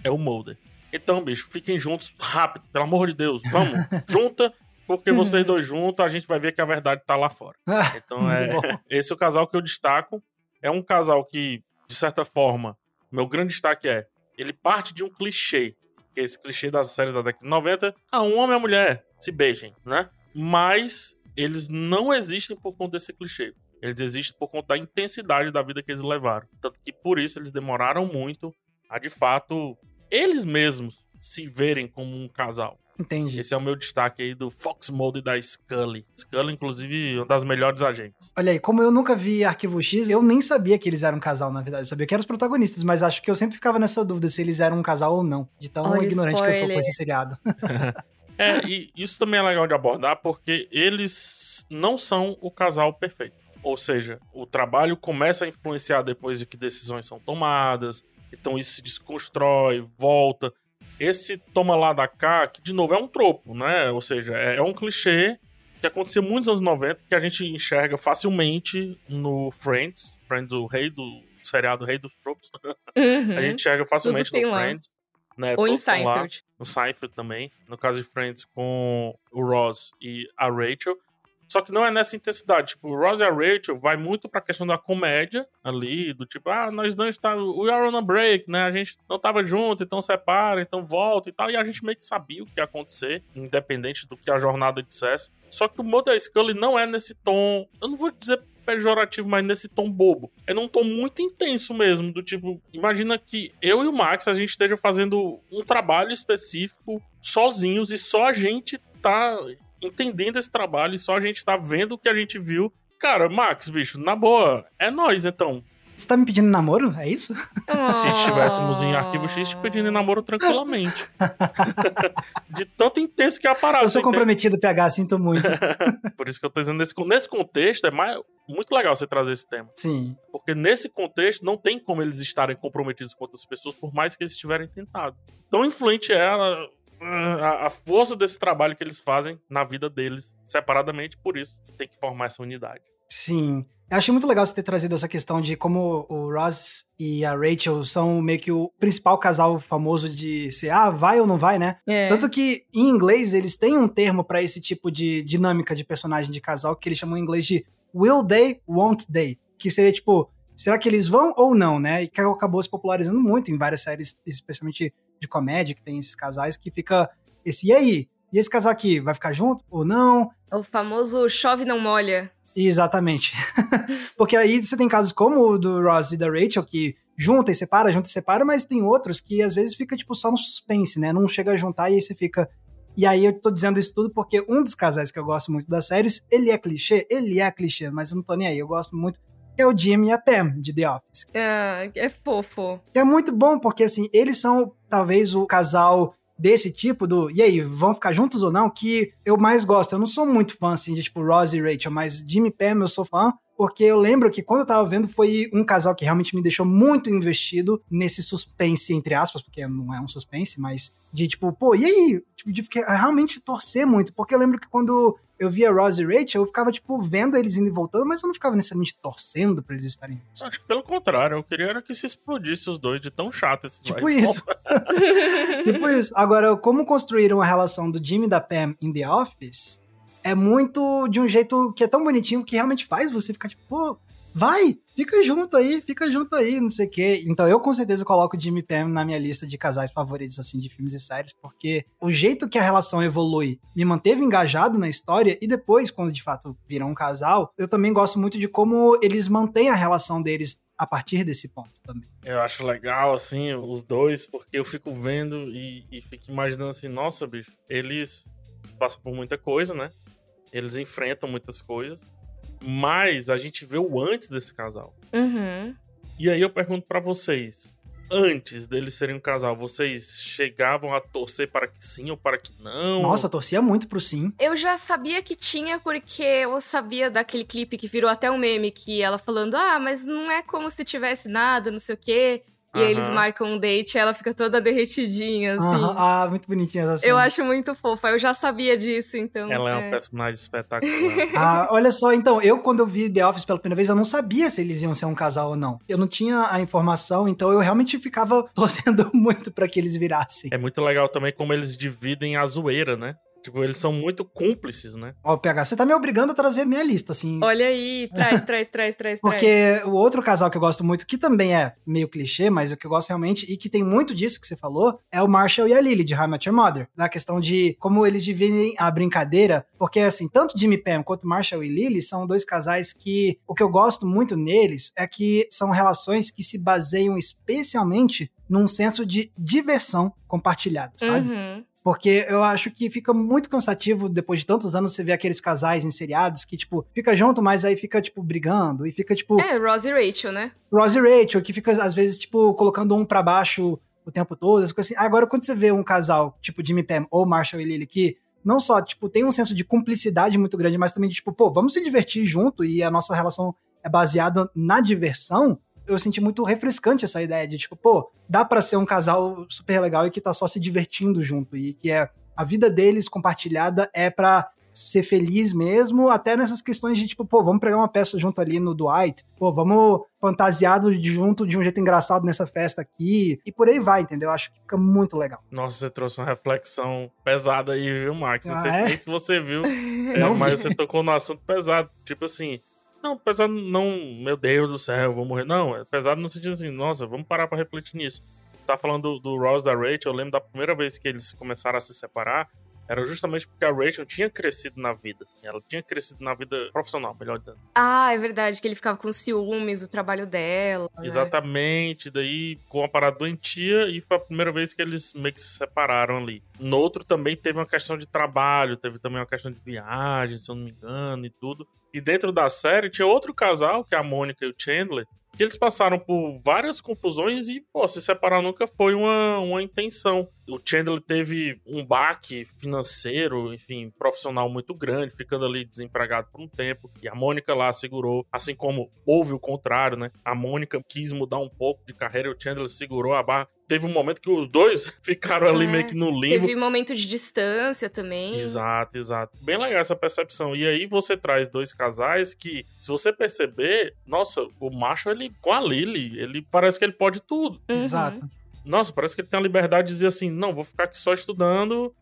É o Mulder. Então, bicho, fiquem juntos rápido, pelo amor de Deus. Vamos, junta, porque vocês dois juntos a gente vai ver que a verdade tá lá fora. Então, é esse é o casal que eu destaco. É um casal que, de certa forma, meu grande destaque é ele parte de um clichê, que esse clichê das séries da década de 90. Ah, um homem e uma mulher se beijem, né? Mas eles não existem por conta desse clichê. Eles existem por conta da intensidade da vida que eles levaram. Tanto que por isso eles demoraram muito a, de fato, eles mesmos se verem como um casal. Entendi. Esse é o meu destaque aí do Fox Mode e da Scully. Scully, inclusive, uma das melhores agentes. Olha aí, como eu nunca vi Arquivo X, eu nem sabia que eles eram um casal, na verdade. Eu sabia que eram os protagonistas, mas acho que eu sempre ficava nessa dúvida se eles eram um casal ou não. De tão Olha ignorante spoiler. que eu sou com esse seriado. É, e isso também é legal de abordar porque eles não são o casal perfeito. Ou seja, o trabalho começa a influenciar depois de que decisões são tomadas, então isso se desconstrói, volta. Esse toma lá da cá, que de novo é um tropo, né? Ou seja, é, é um clichê que acontecia muitos anos 90, que a gente enxerga facilmente no Friends, Friends, o rei do seriado Rei dos Tropos. Uhum. a gente enxerga facilmente no Friends. Né? Ou em Seinfeld. No Seinfeld também. No caso de Friends, com o Ross e a Rachel. Só que não é nessa intensidade. Tipo, Ross e a Rachel vai muito pra questão da comédia ali, do tipo, ah, nós não estamos. We are on a break, né? A gente não tava junto, então separa, então volta e tal. E a gente meio que sabia o que ia acontecer, independente do que a jornada dissesse. Só que o Model Scully não é nesse tom. Eu não vou dizer pejorativo, mas nesse tom bobo. É num tom muito intenso mesmo, do tipo, imagina que eu e o Max a gente esteja fazendo um trabalho específico sozinhos e só a gente tá entendendo esse trabalho e só a gente tá vendo o que a gente viu. Cara, Max, bicho, na boa, é nós então. Você tá me pedindo namoro? É isso? Se estivéssemos em arquivo X, te pedindo namoro tranquilamente. de tanto intenso que é a parada. Eu sou comprometido, PH, sinto muito. Por isso que eu tô dizendo, nesse, nesse contexto, é mais, muito legal você trazer esse tema. Sim. Porque nesse contexto não tem como eles estarem comprometidos com outras pessoas, por mais que eles tiverem tentado. Tão influente é ela, a, a força desse trabalho que eles fazem na vida deles, separadamente, por isso tem que formar essa unidade. Sim. Eu achei muito legal você ter trazido essa questão de como o Ross e a Rachel são meio que o principal casal famoso de ser, ah, vai ou não vai, né? É. Tanto que em inglês eles têm um termo pra esse tipo de dinâmica de personagem de casal que eles chamam em inglês de will they, won't they, que seria tipo, será que eles vão ou não, né? E que acabou se popularizando muito em várias séries, especialmente de comédia, que tem esses casais que fica esse e aí? E esse casal aqui vai ficar junto ou não? O famoso chove não molha. Exatamente. Porque aí você tem casos como o do Ross e da Rachel, que junta e separa, junta e separa, mas tem outros que às vezes fica tipo só no suspense, né? Não chega a juntar e aí você fica. E aí eu tô dizendo isso tudo porque um dos casais que eu gosto muito das séries, ele é clichê, ele é clichê, mas eu não tô nem aí, eu gosto muito, é o Jim e a Pam, de The Office. Ah, é fofo. É muito bom, porque assim, eles são talvez o casal desse tipo do, e aí, vão ficar juntos ou não, que eu mais gosto. Eu não sou muito fã, assim, de tipo Rose e Rachel, mas Jimmy e Pam eu sou fã, porque eu lembro que quando eu tava vendo foi um casal que realmente me deixou muito investido nesse suspense, entre aspas, porque não é um suspense, mas de tipo, pô, e aí? Tipo, de ficar, realmente torcer muito, porque eu lembro que quando eu via Rose e Rachel, eu ficava, tipo, vendo eles indo e voltando, mas eu não ficava necessariamente torcendo pra eles estarem juntos. Acho que pelo contrário, eu queria era que se explodisse os dois de tão chato esse Tipo vai. isso. tipo isso. Agora, como construíram a relação do Jimmy e da Pam em The Office é muito de um jeito que é tão bonitinho que realmente faz você ficar tipo, pô, vai, fica junto aí, fica junto aí, não sei o quê. Então eu com certeza coloco Jimmy Pam na minha lista de casais favoritos, assim, de filmes e séries, porque o jeito que a relação evolui me manteve engajado na história e depois, quando de fato viram um casal, eu também gosto muito de como eles mantêm a relação deles a partir desse ponto também. Eu acho legal, assim, os dois, porque eu fico vendo e, e fico imaginando assim, nossa, bicho, eles passam por muita coisa, né? Eles enfrentam muitas coisas. Mas a gente vê o antes desse casal. Uhum. E aí eu pergunto pra vocês: antes deles serem um casal, vocês chegavam a torcer para que sim ou para que não? Nossa, torcia muito pro sim. Eu já sabia que tinha, porque eu sabia daquele clipe que virou até um meme, que ela falando, ah, mas não é como se tivesse nada, não sei o quê. E aí eles marcam um date e ela fica toda derretidinha, assim. Aham, Ah, muito bonitinha essa cena. Eu acho muito fofa, eu já sabia disso, então. Ela é um é. personagem espetacular. Ah, olha só, então, eu quando eu vi The Office pela primeira vez, eu não sabia se eles iam ser um casal ou não. Eu não tinha a informação, então eu realmente ficava torcendo muito pra que eles virassem. é muito legal também como eles dividem a zoeira, né? Tipo, eles são muito cúmplices, né? Ó, PH, você tá me obrigando a trazer minha lista, assim. Olha aí, traz, traz, traz, traz, traz. Porque o outro casal que eu gosto muito, que também é meio clichê, mas o que eu gosto realmente, e que tem muito disso que você falou, é o Marshall e a Lily, de How I Met Your Mother. Na questão de como eles dividem a brincadeira. Porque, assim, tanto Jimmy Pam quanto Marshall e Lily são dois casais que o que eu gosto muito neles é que são relações que se baseiam especialmente num senso de diversão compartilhada, sabe? Uhum. Porque eu acho que fica muito cansativo depois de tantos anos você ver aqueles casais em seriados que, tipo, fica junto, mas aí fica, tipo, brigando e fica, tipo, É, Rose e Rachel, né? Ross e Rachel, que fica, às vezes, tipo, colocando um pra baixo o tempo todo, as coisas assim. Agora, quando você vê um casal, tipo Jimmy Pam ou Marshall e Lily, que não só, tipo, tem um senso de cumplicidade muito grande, mas também de, tipo, pô, vamos se divertir junto e a nossa relação é baseada na diversão, eu senti muito refrescante essa ideia de, tipo, pô, dá pra ser um casal super legal e que tá só se divertindo junto e que é a vida deles compartilhada é pra ser feliz mesmo, até nessas questões de, tipo, pô, vamos pegar uma peça junto ali no Dwight, pô, vamos fantasiado junto de um jeito engraçado nessa festa aqui, e por aí vai, entendeu? Acho que fica muito legal. Nossa, você trouxe uma reflexão pesada aí, viu, Max? Não Ah, sei é? se você viu, é, mas você tocou no assunto pesado. Tipo assim, não, pesado não, meu Deus do céu, eu vou morrer. Não, é pesado no sentido assim, nossa, vamos parar pra refletir nisso. Tá falando do, do Ross da Rachel, eu lembro da primeira vez que eles começaram a se separar, era justamente porque a Rachel tinha crescido na vida, assim, ela tinha crescido na vida profissional, melhor dizendo. Ah, é verdade, que ele ficava com ciúmes do trabalho dela. né? Exatamente, daí com uma parada doentia e foi a primeira vez que eles meio que se separaram ali. No outro também teve uma questão de trabalho, teve também uma questão de viagem, se eu não me engano, e tudo. E dentro da série tinha outro casal, que é a Mônica e o Chandler, que eles passaram por várias confusões e, pô, se separar nunca foi uma, uma intenção. O Chandler teve um baque financeiro, enfim, profissional muito grande, ficando ali desempregado por um tempo. E a Mônica lá segurou, assim como houve o contrário, né? A Mônica quis mudar um pouco de carreira o Chandler segurou a barra teve um momento que os dois ficaram ali é, meio que no limbo. Teve um momento de distância também. Exato, exato. Bem legal essa percepção. E aí você traz dois casais que, se você perceber, nossa, o macho, ele com a Lily, ele parece que ele pode tudo. Uhum. Exato. Nossa, parece que ele tem a liberdade de dizer assim: não, vou ficar aqui só estudando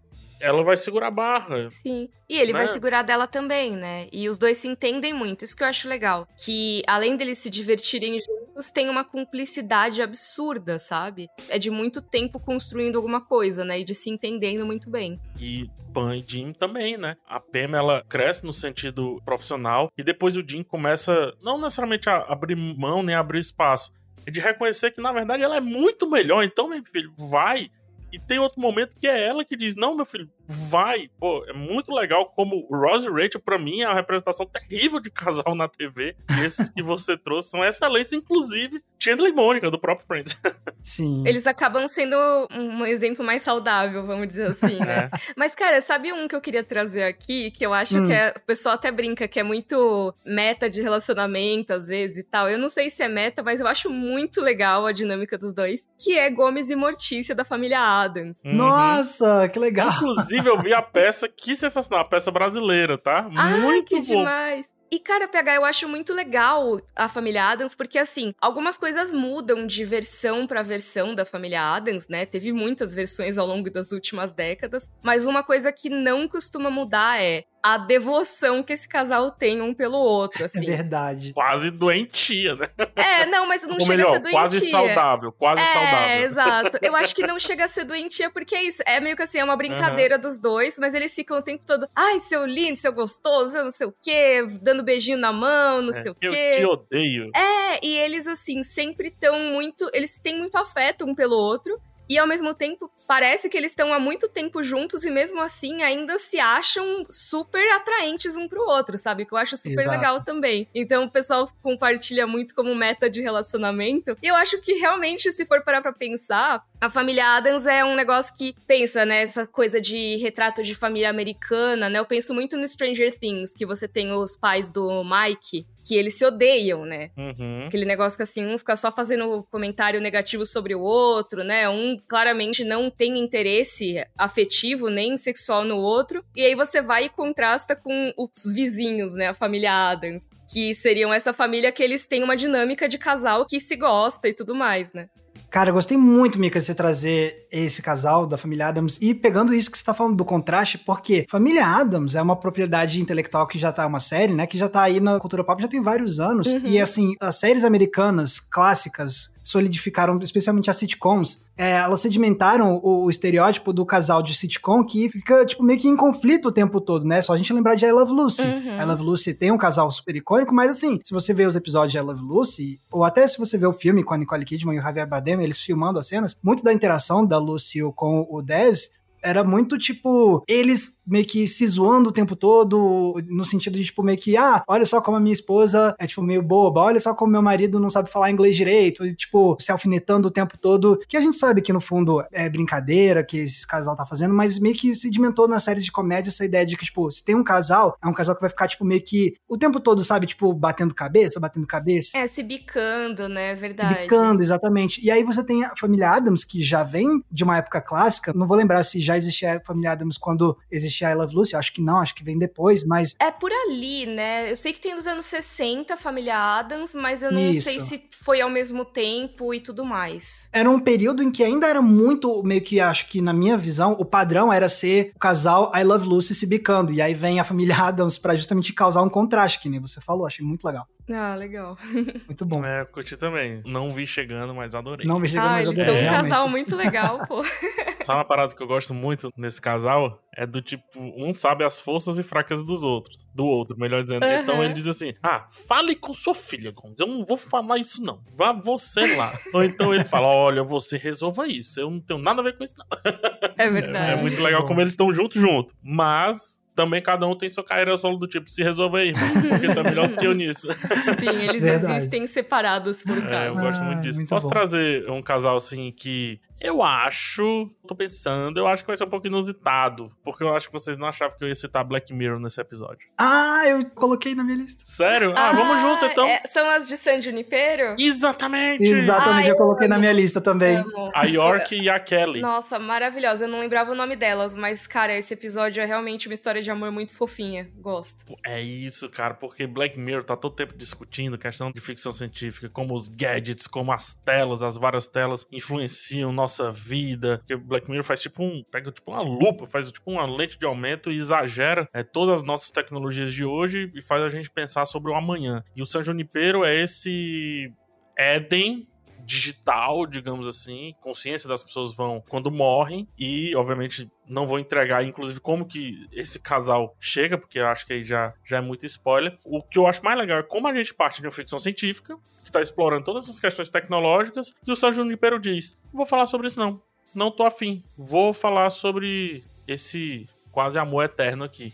ela vai segurar a barra. Sim. E ele né? vai segurar dela também, né? E os dois se entendem muito. Isso que eu acho legal. Que além deles se divertirem juntos, tem uma cumplicidade absurda, sabe? É de muito tempo construindo alguma coisa, né? E de se entendendo muito bem. E Pan e Jim também, né? A Pam, ela cresce no sentido profissional e depois o Jim começa, não necessariamente a abrir mão nem a abrir espaço, é de reconhecer que, na verdade, ela é muito melhor. Então, meu filho, vai e tem outro momento que é ela que diz: Não, meu filho, vai. Pô, é muito legal como Rose e Rachel, pra mim, é uma representação terrível de casal na TV. E esses que você trouxe são excelentes, inclusive Chandler e Mônica, do próprio Friends. Sim. Eles acabam sendo um exemplo mais saudável, vamos dizer assim, né? É. Mas, cara, sabe um que eu queria trazer aqui, que eu acho hum. que é, o pessoal até brinca, que é muito meta de relacionamento, às vezes, e tal. Eu não sei se é meta, mas eu acho muito legal a dinâmica dos dois, que é Gomes e Mortícia, da família Adams. Uhum. Nossa, que legal! Inclusive, eu vi a peça, que sensacional, a peça brasileira, tá? Ai, muito que bom. demais! E, cara, PH, eu acho muito legal a família Adams, porque, assim, algumas coisas mudam de versão para versão da família Adams, né? Teve muitas versões ao longo das últimas décadas, mas uma coisa que não costuma mudar é a devoção que esse casal tem um pelo outro, assim. É verdade. Quase doentia, né? É, não, mas não Ou chega melhor, a ser doentia. quase saudável, quase é, saudável. É, exato. Eu acho que não chega a ser doentia porque é isso, é meio que assim, é uma brincadeira uhum. dos dois, mas eles ficam o tempo todo, ai, seu lindo, seu gostoso, não sei o quê, dando beijinho na mão, não é, sei o quê. Eu te odeio. É, e eles, assim, sempre estão muito, eles têm muito afeto um pelo outro, e ao mesmo tempo parece que eles estão há muito tempo juntos e mesmo assim ainda se acham super atraentes um pro outro, sabe? Que eu acho super Exato. legal também. Então o pessoal compartilha muito como meta de relacionamento. E eu acho que realmente, se for parar pra pensar, a família Adams é um negócio que pensa, né? Essa coisa de retrato de família americana, né? Eu penso muito no Stranger Things, que você tem os pais do Mike, que eles se odeiam, né? Uhum. Aquele negócio que assim, um fica só fazendo comentário negativo sobre o outro, né? Um claramente não tem interesse afetivo nem sexual no outro. E aí você vai e contrasta com os vizinhos, né? A família Adams. Que seriam essa família que eles têm uma dinâmica de casal que se gosta e tudo mais, né? Cara, eu gostei muito, Mika, de você trazer esse casal da família Adams e pegando isso que você tá falando do contraste, porque família Adams é uma propriedade intelectual que já tá uma série, né? Que já tá aí na cultura pop já tem vários anos. Uhum. E assim, as séries americanas clássicas solidificaram, especialmente as sitcoms, é, elas sedimentaram o, o, estereótipo do casal de sitcom que fica, tipo, meio que em conflito o tempo todo, né? Só a gente lembrar de I Love Lucy. Uhum. I Love Lucy tem um casal super icônico, mas assim, se você vê os episódios de I Love Lucy, ou até se você vê o filme com a Nicole Kidman e o Javier Bardem, eles filmando as cenas, muito da interação da Lucy com o Dez era muito tipo eles meio que se zoando o tempo todo, no sentido de tipo meio que, ah, olha só como a minha esposa é tipo meio boba, olha só como meu marido não sabe falar inglês direito, e tipo se alfinetando o tempo todo, que a gente sabe que no fundo é brincadeira que esse casal tá fazendo, mas meio que sedimentou na série de comédia essa ideia de que tipo, se tem um casal, é um casal que vai ficar tipo meio que o tempo todo, sabe, tipo batendo cabeça, batendo cabeça. É, se bicando, né, verdade. Se bicando, exatamente. E aí você tem a família Adams que já vem de uma época clássica, não vou lembrar se já já existia a família Adams quando existia I Love Lucy? Acho que não, acho que vem depois, mas. É por ali, né? Eu sei que tem nos anos 60 a família Adams, mas eu não Isso. sei se foi ao mesmo tempo e tudo mais. Era um período em que ainda era muito, meio que acho que na minha visão, o padrão era ser o casal I Love Lucy se bicando. E aí vem a família Adams para justamente causar um contraste, que nem você falou. Achei muito legal. Ah, legal. Muito bom. É, curti também. Não vi chegando, mas adorei. Não vi chegando, ah, mas adorei. Eles são um casal muito legal, pô. Sabe uma parada que eu gosto muito nesse casal? É do tipo, um sabe as forças e fraquezas dos outros. Do outro, melhor dizendo. Uhum. Então ele diz assim: Ah, fale com sua filha, Gomes. Eu não vou falar isso, não. Vá você lá. Ou então ele fala: Olha, você resolva isso. Eu não tenho nada a ver com isso, não. É verdade. É, é muito legal como eles estão junto, junto. Mas também cada um tem sua carreira solo do tipo, se resolver aí, irmão, porque tá melhor do que eu nisso. Sim, eles Verdade. existem separados por caso. É, eu gosto muito ah, disso. Muito Posso bom. trazer um casal assim que eu acho, tô pensando, eu acho que vai ser um pouco inusitado, porque eu acho que vocês não achavam que eu ia citar Black Mirror nesse episódio. Ah, eu coloquei na minha lista. Sério? Ah, ah vamos junto então. É, são as de San Junipero? Exatamente! Exatamente, eu, eu coloquei amo. na minha lista também. Amo. A York e a Kelly. Nossa, maravilhosa. Eu não lembrava o nome delas, mas, cara, esse episódio é realmente uma história de amor muito fofinha. Gosto. É isso, cara, porque Black Mirror tá todo tempo discutindo questão de ficção científica, como os gadgets, como as telas, as várias telas influenciam nossa vida. Porque Black Mirror faz tipo um. pega tipo uma lupa, faz tipo uma lente de aumento e exagera é, todas as nossas tecnologias de hoje e faz a gente pensar sobre o amanhã. E o San Junipero é esse Éden digital, digamos assim, consciência das pessoas vão quando morrem e, obviamente, não vou entregar, inclusive, como que esse casal chega, porque eu acho que aí já, já é muito spoiler. O que eu acho mais legal é como a gente parte de uma ficção científica, que está explorando todas essas questões tecnológicas, e o São Junipero diz: não vou falar sobre isso não, não tô afim, vou falar sobre esse quase amor eterno aqui.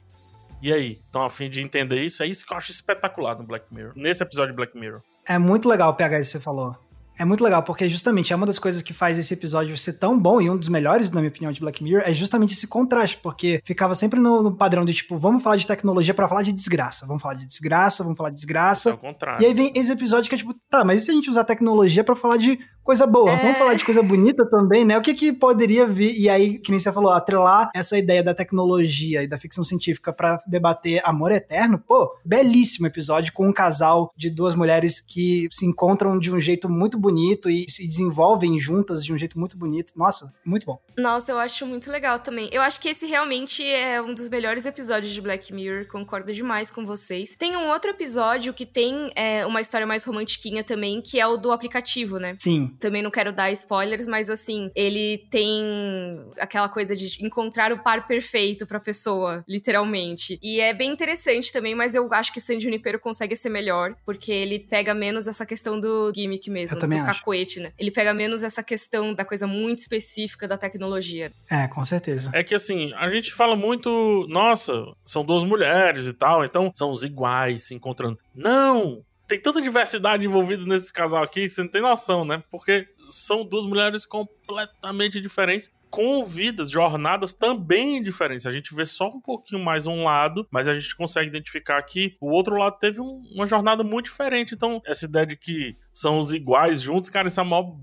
E aí, estão afim de entender isso? É isso que eu acho espetacular no Black Mirror, nesse episódio de Black Mirror. É muito legal o PH que você falou. É muito legal, porque justamente é uma das coisas que faz esse episódio ser tão bom e um dos melhores, na minha opinião, de Black Mirror, é justamente esse contraste, porque ficava sempre no, no padrão de tipo, vamos falar de tecnologia para falar de desgraça. Vamos falar de desgraça, vamos falar de desgraça. É o contrário. E aí vem esse episódio que é tipo, tá, mas e se a gente usar tecnologia para falar de coisa boa. É. Vamos falar de coisa bonita também, né? O que que poderia vir, e aí, que nem você falou, atrelar essa ideia da tecnologia e da ficção científica para debater amor eterno, pô, belíssimo episódio com um casal de duas mulheres que se encontram de um jeito muito bonito e se desenvolvem juntas de um jeito muito bonito. Nossa, muito bom. Nossa, eu acho muito legal também. Eu acho que esse realmente é um dos melhores episódios de Black Mirror, concordo demais com vocês. Tem um outro episódio que tem é, uma história mais romantiquinha também, que é o do aplicativo, né? Sim também não quero dar spoilers, mas assim, ele tem aquela coisa de encontrar o par perfeito pra pessoa, literalmente. E é bem interessante também, mas eu acho que San Junipero consegue ser melhor, porque ele pega menos essa questão do gimmick mesmo, eu também do acho. cacoete, né? Ele pega menos essa questão da coisa muito específica da tecnologia. É, com certeza. É que assim, a gente fala muito, nossa, são duas mulheres e tal, então são os iguais se encontrando. Não! Tem tanta diversidade envolvida nesse casal aqui que você não tem noção, né? Porque são duas mulheres completamente diferentes, com vidas, jornadas também diferentes. A gente vê só um pouquinho mais um lado, mas a gente consegue identificar que o outro lado teve um, uma jornada muito diferente. Então, essa ideia de que são os iguais juntos, cara, isso é a maior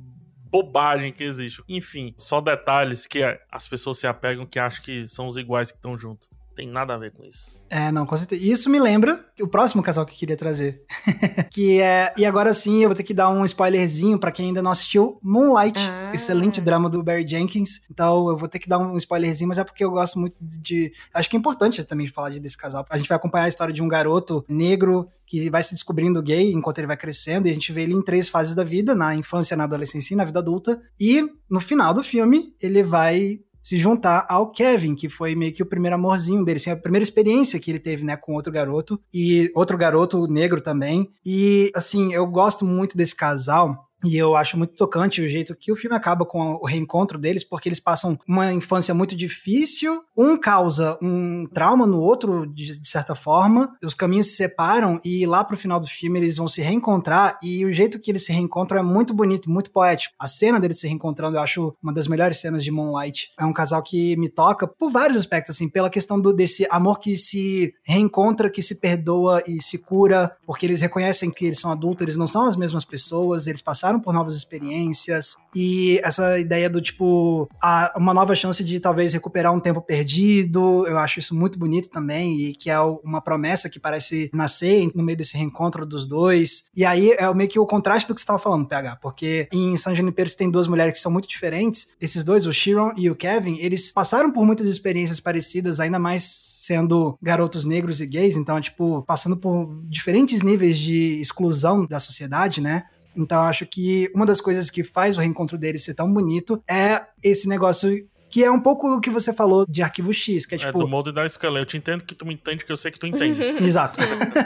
bobagem que existe. Enfim, só detalhes que as pessoas se apegam que acham que são os iguais que estão juntos. Tem nada a ver com isso. É, não, com certeza. Isso me lembra o próximo casal que eu queria trazer. que é. E agora sim, eu vou ter que dar um spoilerzinho para quem ainda não assistiu Moonlight, ah. excelente drama do Barry Jenkins. Então eu vou ter que dar um spoilerzinho, mas é porque eu gosto muito de. Acho que é importante também falar desse casal. A gente vai acompanhar a história de um garoto negro que vai se descobrindo gay enquanto ele vai crescendo, e a gente vê ele em três fases da vida, na infância, na adolescência e na vida adulta. E no final do filme, ele vai se juntar ao Kevin, que foi meio que o primeiro amorzinho dele, assim, a primeira experiência que ele teve, né, com outro garoto, e outro garoto negro também. E, assim, eu gosto muito desse casal, e eu acho muito tocante o jeito que o filme acaba com o reencontro deles, porque eles passam uma infância muito difícil, um causa um trauma no outro, de, de, certa forma, os caminhos se separam e lá pro final do filme eles vão se reencontrar e o jeito que eles se reencontram é muito bonito, muito poético. A cena deles se reencontrando eu acho uma das melhores cenas de Moonlight. É um casal que me toca por vários aspectos, assim, pela questão do, desse amor que se reencontra, que se perdoa e se cura, porque eles reconhecem que eles são adultos, eles não são as mesmas pessoas, eles passaram passaram por novas experiências e essa ideia do tipo a, uma nova chance de talvez recuperar um tempo perdido, eu acho isso muito bonito também e que é uma promessa que parece nascer no meio desse reencontro dos dois. E aí é meio que o contraste do que você estava falando, PH, porque em San Junipero tem duas mulheres que são muito diferentes. Esses dois, o Sharon e o Kevin, eles passaram por muitas experiências parecidas, ainda mais sendo garotos negros e gays, então, tipo, passando por diferentes níveis de exclusão da sociedade, né? Então acho que uma das coisas que faz o reencontro deles ser tão bonito é esse negócio que é um pouco o que você falou de arquivo X, que é, é tipo... É do modo da escala. Eu te entendo que tu me entende, que eu sei que tu entende. Exato.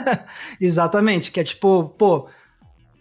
Exatamente, que é tipo, pô,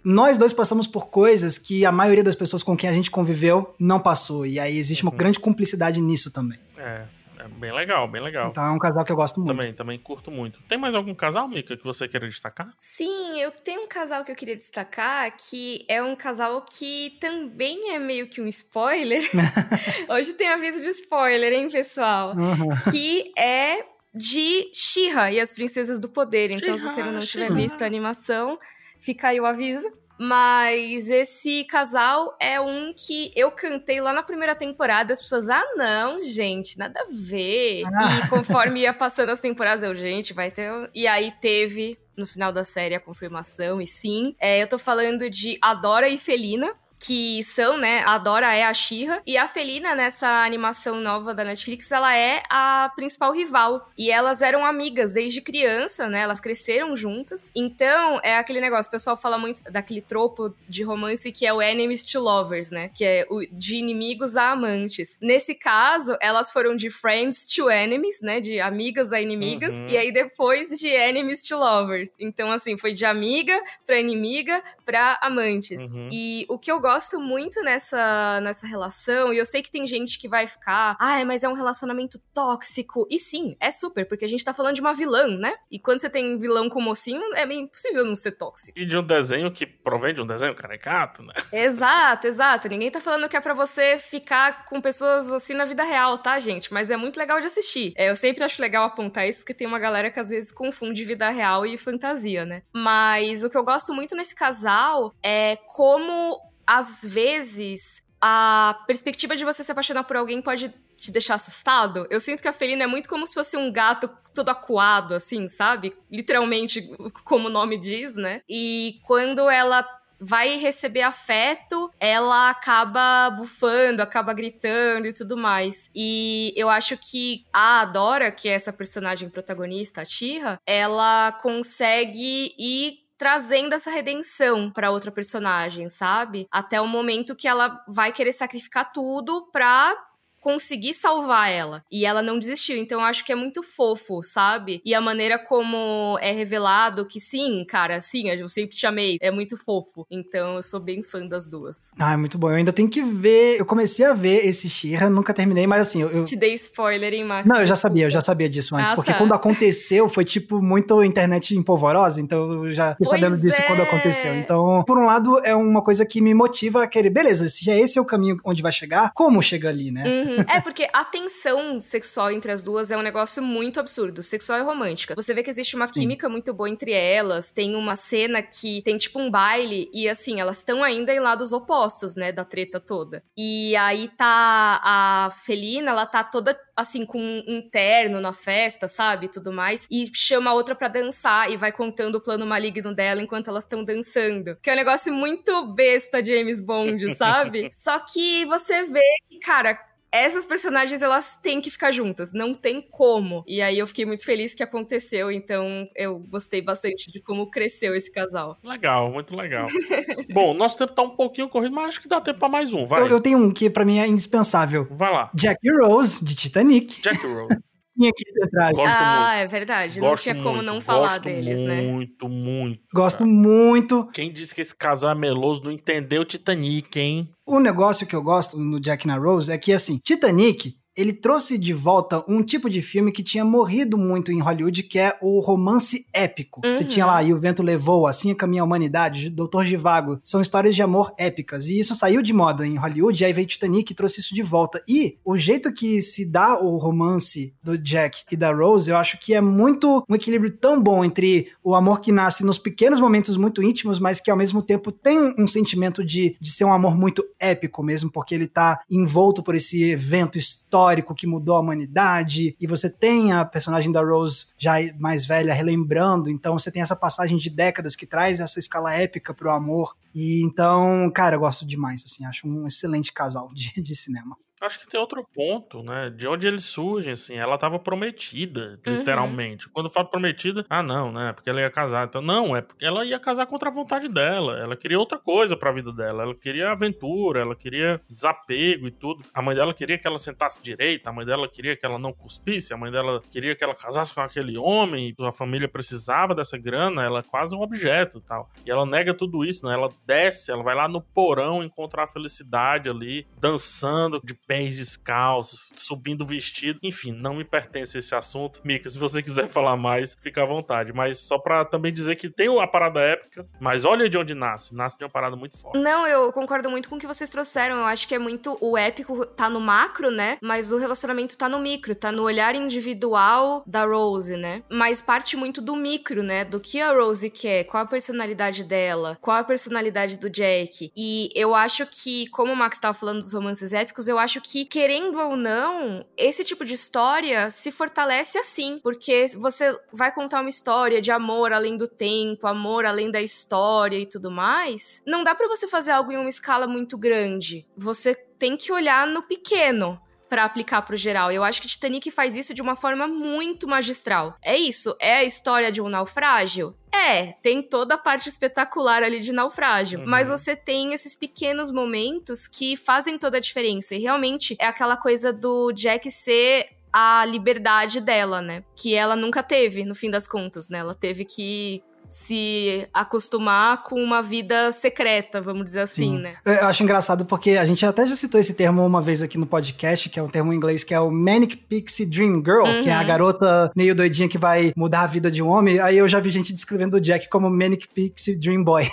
nós dois passamos por coisas que a maioria das pessoas com quem a gente conviveu não passou. E aí existe uma uhum. grande cumplicidade nisso também. É Bem legal, bem legal. Então é um casal que eu gosto muito. Também, também curto muito. Tem mais algum casal, Mika, que você queira destacar? Sim, eu tenho um casal que eu queria destacar, que é um casal que também é meio que um spoiler. Hoje tem aviso de spoiler, hein, pessoal? Uhum. Que é de She-Ra e as Princesas do Poder. Então, se você não tiver visto a animação, fica aí o aviso. Mas esse casal é um que eu cantei lá na primeira temporada. As pessoas, ah, não, gente, nada a ver. Ah. E conforme ia passando as temporadas, eu, gente, vai ter. um-" E aí teve no final da série a confirmação, e sim. É, eu tô falando de Adora e Felina. Que são, né? A Dora é a Shira e a Felina, nessa animação nova da Netflix, ela é a principal rival. E elas eram amigas desde criança, né? Elas cresceram juntas. Então, é aquele negócio, o pessoal fala muito daquele tropo de romance que é o enemies to lovers, né? Que é o de inimigos a amantes. Nesse caso, elas foram de friends to enemies, né? De amigas a inimigas. Uhum. E aí depois de enemies to lovers. Então, assim, foi de amiga pra inimiga pra amantes. Uhum. E o que eu gosto muito nessa, nessa relação, e eu sei que tem gente que vai ficar, ai, mas é um relacionamento tóxico. E sim, é super, porque a gente tá falando de uma vilã, né? E quando você tem vilão com mocinho, é bem impossível não ser tóxico. E de um desenho que provém de um desenho caricato, né? Exato, exato. Ninguém tá falando que é pra você ficar com pessoas assim na vida real, tá, gente? Mas é muito legal de assistir. É, eu sempre acho legal apontar isso, porque tem uma galera que às vezes confunde vida real e fantasia, né? Mas o que eu gosto muito nesse casal é como, às vezes, a perspectiva de você se apaixonar por alguém pode te deixar assustado. Eu sinto que a Felina é muito como se fosse um gato todo acuado, assim, sabe? Literalmente, como o nome diz, né? E quando ela vai receber afeto, ela acaba bufando, acaba gritando e tudo mais. E eu acho que a Dora, que é essa personagem protagonista, a Tira, ela consegue ir trazendo essa redenção pra outra personagem, sabe? Até o momento que ela vai querer sacrificar tudo pra conseguir salvar ela. E ela não desistiu. Então eu acho que é muito fofo, sabe? E a maneira como é revelado que sim, cara, sim, eu sempre te amei. É muito fofo. Então eu sou bem fã das duas. Ah, é muito bom. Eu ainda tenho que ver. Eu comecei a ver esse Shira, nunca terminei, mas assim, eu. Te dei spoiler, hein, Max? Não, eu já sabia, eu já sabia disso antes, Ah, porque tá. quando aconteceu foi tipo muito internet empolvorosa, então eu já fiquei Pois sabendo disso é. quando aconteceu. Então, por um lado, é uma coisa que me motiva a querer, beleza, se já esse é o caminho onde vai chegar, como chega ali, né? Uhum. É, porque a tensão sexual entre as duas é um negócio muito absurdo. Sexual e romântica. Você vê que existe uma Sim. química muito boa entre elas. Tem uma cena que tem tipo um baile e assim, elas estão ainda em lados opostos, né, da treta toda. E aí tá a Felina, ela tá toda assim com um terno na festa, sabe, tudo mais, e chama a outra pra dançar e vai contando o plano maligno dela enquanto elas estão dançando. Que é um negócio muito besta de James Bond, sabe? Só que você vê que, cara, essas personagens elas têm que ficar juntas, não tem como. E aí eu fiquei muito feliz que aconteceu, então eu gostei bastante de como cresceu esse casal. Legal, muito legal. Bom, nosso tempo tá um pouquinho corrido, mas acho que dá tempo pra mais um. Vai, Eu, eu tenho um que pra mim é indispensável. vai lá. Jack e Rose, de Titanic. Jack Rose. Tinha que ter traje. Gosto ah, muito. é verdade, não Gosto tinha como muito, não falar gosto deles, né? Muito, muito. Gosto cara. muito. Quem disse que esse casal é meloso não entendeu Titanic, hein? O negócio que eu gosto no Jack na Rose é que, assim, Titanic, ele trouxe de volta um tipo de filme que tinha morrido muito em Hollywood, que é o romance épico. Você Uhum. tinha lá E o Vento Levou, Assim Caminha a Humanidade, Doutor Givago. São histórias de amor épicas. E isso saiu de moda em Hollywood, e aí veio Titanic e trouxe isso de volta. E o jeito que se dá o romance do Jack e da Rose, eu acho que é muito um equilíbrio tão bom entre o amor que nasce nos pequenos momentos muito íntimos, mas que ao mesmo tempo tem um sentimento de, de ser um amor muito épico mesmo, porque ele tá envolto por esse evento histórico que mudou a humanidade, e você tem a personagem da Rose já mais velha relembrando, então você tem essa passagem de décadas que traz essa escala épica pro amor. E então, cara, eu gosto demais, assim, acho um excelente casal de, de cinema. Acho que tem outro ponto, né? De onde eles surgem, assim. Ela tava prometida, Uhum. literalmente. Quando eu falo prometida, ah, não, né? Porque ela ia casar. Então, não, é porque ela ia casar contra a vontade dela. Ela queria outra coisa pra vida dela. Ela queria aventura, ela queria desapego e tudo. A mãe dela queria que ela sentasse direita, a mãe dela queria que ela não cuspisse, a mãe dela queria que ela casasse com aquele homem, e a família precisava dessa grana, ela é quase um objeto e tal. E ela nega tudo isso, né? Ela desce, ela vai lá no porão encontrar a felicidade ali, dançando de pés descalços, subindo o vestido. Enfim, não me pertence esse assunto. Mika, se você quiser falar mais, fica à vontade. Mas só pra também dizer que tem a parada épica, mas olha de onde nasce. Nasce de uma parada muito forte. Não, eu concordo muito com o que vocês trouxeram. Eu acho que é muito. O épico tá no macro, né? Mas o relacionamento tá no micro, tá no olhar individual da Rose, né? Mas parte muito do micro, né? Do que a Rose quer, qual a personalidade dela, qual a personalidade do Jack. E eu acho que, como o Max tava falando dos romances épicos, eu acho que, querendo ou não, esse tipo de história se fortalece assim. Porque você vai contar uma história de amor além do tempo, amor além da história e tudo mais. Não dá para você fazer algo em uma escala muito grande. Você tem que olhar no pequeno para aplicar pro geral. Eu acho que Titanic faz isso de uma forma muito magistral. É isso, é a história de um naufrágio? É, tem toda a parte espetacular ali de naufrágio, uhum. mas você tem esses pequenos momentos que fazem toda a diferença. E realmente é aquela coisa do Jack ser a liberdade dela, né? Que ela nunca teve, no fim das contas, né? Ela teve que se acostumar com uma vida secreta, vamos dizer assim, Sim. né? Eu acho engraçado porque a gente até já citou esse termo uma vez aqui no podcast, que é um termo em inglês que é o Manic Pixie Dream Girl, uhum. que é a uhum. garota meio doidinha que vai mudar a vida de um homem. Aí eu já vi gente descrevendo o Jack como Manic Pixie Dream Boy.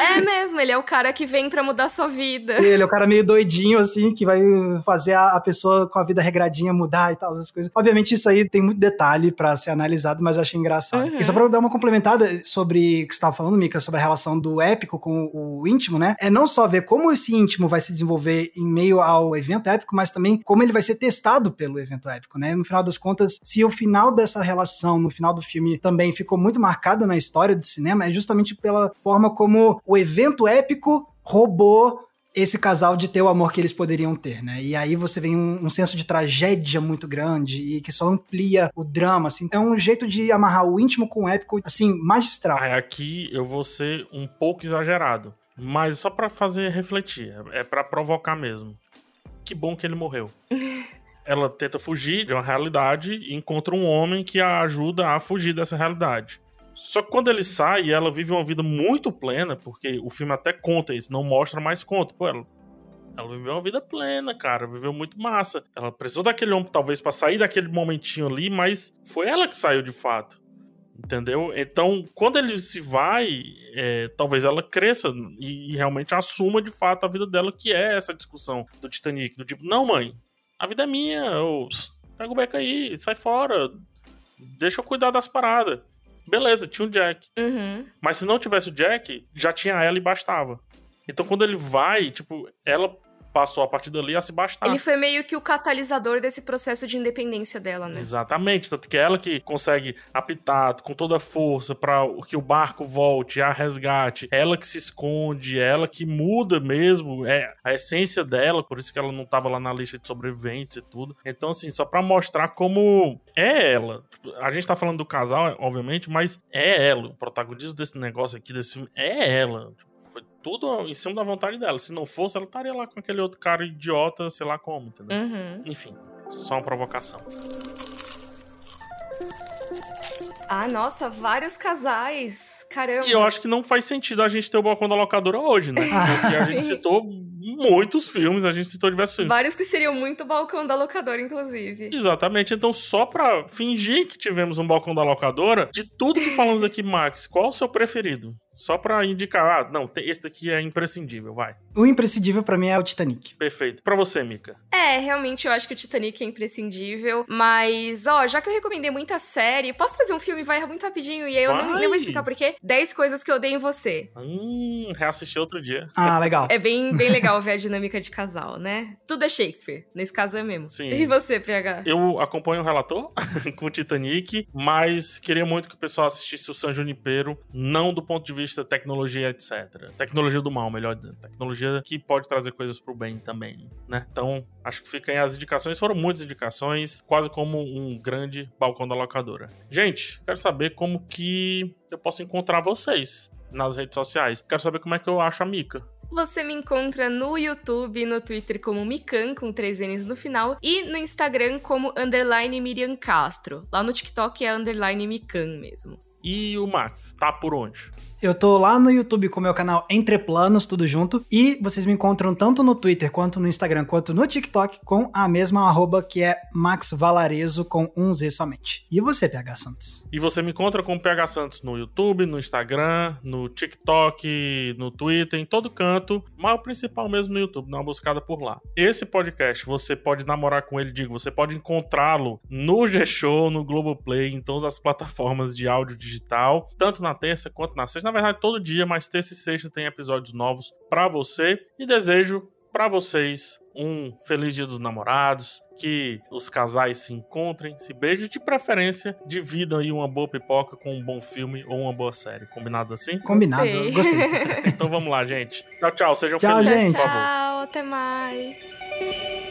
é mesmo, ele é o cara que vem para mudar a sua vida. Ele é o cara meio doidinho, assim, que vai fazer a, a pessoa com a vida regradinha mudar e tal, essas coisas. Obviamente isso aí tem muito detalhe para ser analisado, mas eu achei engraçado. Uhum. E só pra dar uma complementada, sobre o que você estava falando, Mika, sobre a relação do épico com o íntimo, né? É não só ver como esse íntimo vai se desenvolver em meio ao evento épico, mas também como ele vai ser testado pelo evento épico, né? No final das contas, se o final dessa relação, no final do filme, também ficou muito marcado na história do cinema, é justamente pela forma como o evento épico roubou esse casal de ter o amor que eles poderiam ter, né? E aí você vem um, um, senso de tragédia muito grande e que só amplia o drama, assim. É um jeito de amarrar o íntimo com o épico, assim, magistral. Aqui eu vou ser um pouco exagerado, mas só para fazer refletir, é para provocar mesmo. Que bom que ele morreu. Ela tenta fugir de uma realidade e encontra um homem que a ajuda a fugir dessa realidade. Só que quando ele sai, ela vive uma vida muito plena, porque o filme até conta isso, não mostra, mais conta. Pô, ela, ela viveu uma vida plena, cara, viveu muito massa. Ela precisou daquele homem, talvez, para sair daquele momentinho ali, mas foi ela que saiu de fato. Entendeu? Então, quando ele se vai, é, talvez ela cresça e, e, realmente assuma de fato a vida dela, que é essa discussão do Titanic. Do tipo, não, mãe, a vida é minha, ou, pega o beco aí, sai fora, deixa eu cuidar das paradas. Beleza, tinha o Jack. Uhum. Mas se não tivesse o Jack, já tinha ela e bastava. Então quando ele vai, tipo, ela passou a partir dali a se bastar. Ele foi meio que o catalisador desse processo de independência dela, né? Exatamente, tanto que é ela que consegue apitar com toda a força para que o barco volte a resgate, ela que se esconde, ela que muda mesmo, é a essência dela, por isso que ela não tava lá na lista de sobreviventes e tudo. Então assim, só para mostrar como é ela. Tipo, a gente tá falando do casal, obviamente, mas é ela, o protagonismo desse negócio aqui desse filme é ela. Tudo em cima da vontade dela. Se não fosse, ela estaria lá com aquele outro cara idiota, sei lá como, entendeu? Uhum. Enfim, só uma provocação. Ah, nossa, vários casais. Caramba. E eu acho que não faz sentido a gente ter o balcão da locadora hoje, né? Porque a gente citou muitos filmes, a gente citou diversos filmes. Vários que seriam muito balcão da locadora, inclusive. Exatamente. Então, só pra fingir que tivemos um balcão da locadora, de tudo que falamos aqui, Max, qual o seu preferido? Só pra indicar, ah, não, esse daqui é imprescindível, vai. O imprescindível para mim é o Titanic. Perfeito. Para você, Mika? É, realmente eu acho que o Titanic é imprescindível, mas, ó, já que eu recomendei muita série, posso trazer um filme, vai muito rapidinho, e aí eu nem, nem, vou explicar por quê. 10 coisas que eu dei em você. Hum, reassisti outro dia. Ah, legal. é bem, bem legal ver a dinâmica de casal, né? Tudo é Shakespeare, nesse caso é mesmo. Sim. E você, PH? Eu acompanho o relator com o Titanic, mas queria muito que o pessoal assistisse o San Junipero, não do ponto de vista tecnologia, etc. Tecnologia do mal, melhor dizendo. Tecnologia que pode trazer coisas pro bem também, né? Então, acho que ficam aí as indicações. Foram muitas indicações, quase como um grande balcão da locadora. Gente, quero saber como que eu posso encontrar vocês nas redes sociais. Quero saber como é que eu acho a Mica. Você me encontra no YouTube no Twitter como Mikan, com três N's no final, e no Instagram como underline Miriam Castro. Lá no TikTok é underline Mikan mesmo. E o Max, tá por onde? Eu tô lá no YouTube com o meu canal Entre Planos, tudo junto. E vocês me encontram tanto no Twitter, quanto no Instagram, quanto no TikTok com a mesma arroba que é Max Valarezo com um Z somente. E você, PH Santos? E você me encontra com o PH Santos no YouTube, no Instagram, no TikTok, no Twitter, em todo canto. Mas o principal mesmo no YouTube, dá uma buscada por lá. Esse podcast, você pode namorar com ele, digo, você pode encontrá-lo no G-Show, no Globoplay, em todas as plataformas de áudio digital, tanto na terça quanto na sexta. Na verdade, todo dia, mas terça e sexta tem episódios novos para você. E desejo para vocês um feliz dia dos namorados, que os casais se encontrem, se beijem, de preferência, dividam aí uma boa pipoca com um bom filme ou uma boa série. Combinados assim? Combinado, Gostei. gostei. Então vamos lá, gente. Tchau, tchau. Sejam Tchau, felizes, gente. por favor. Tchau, até mais.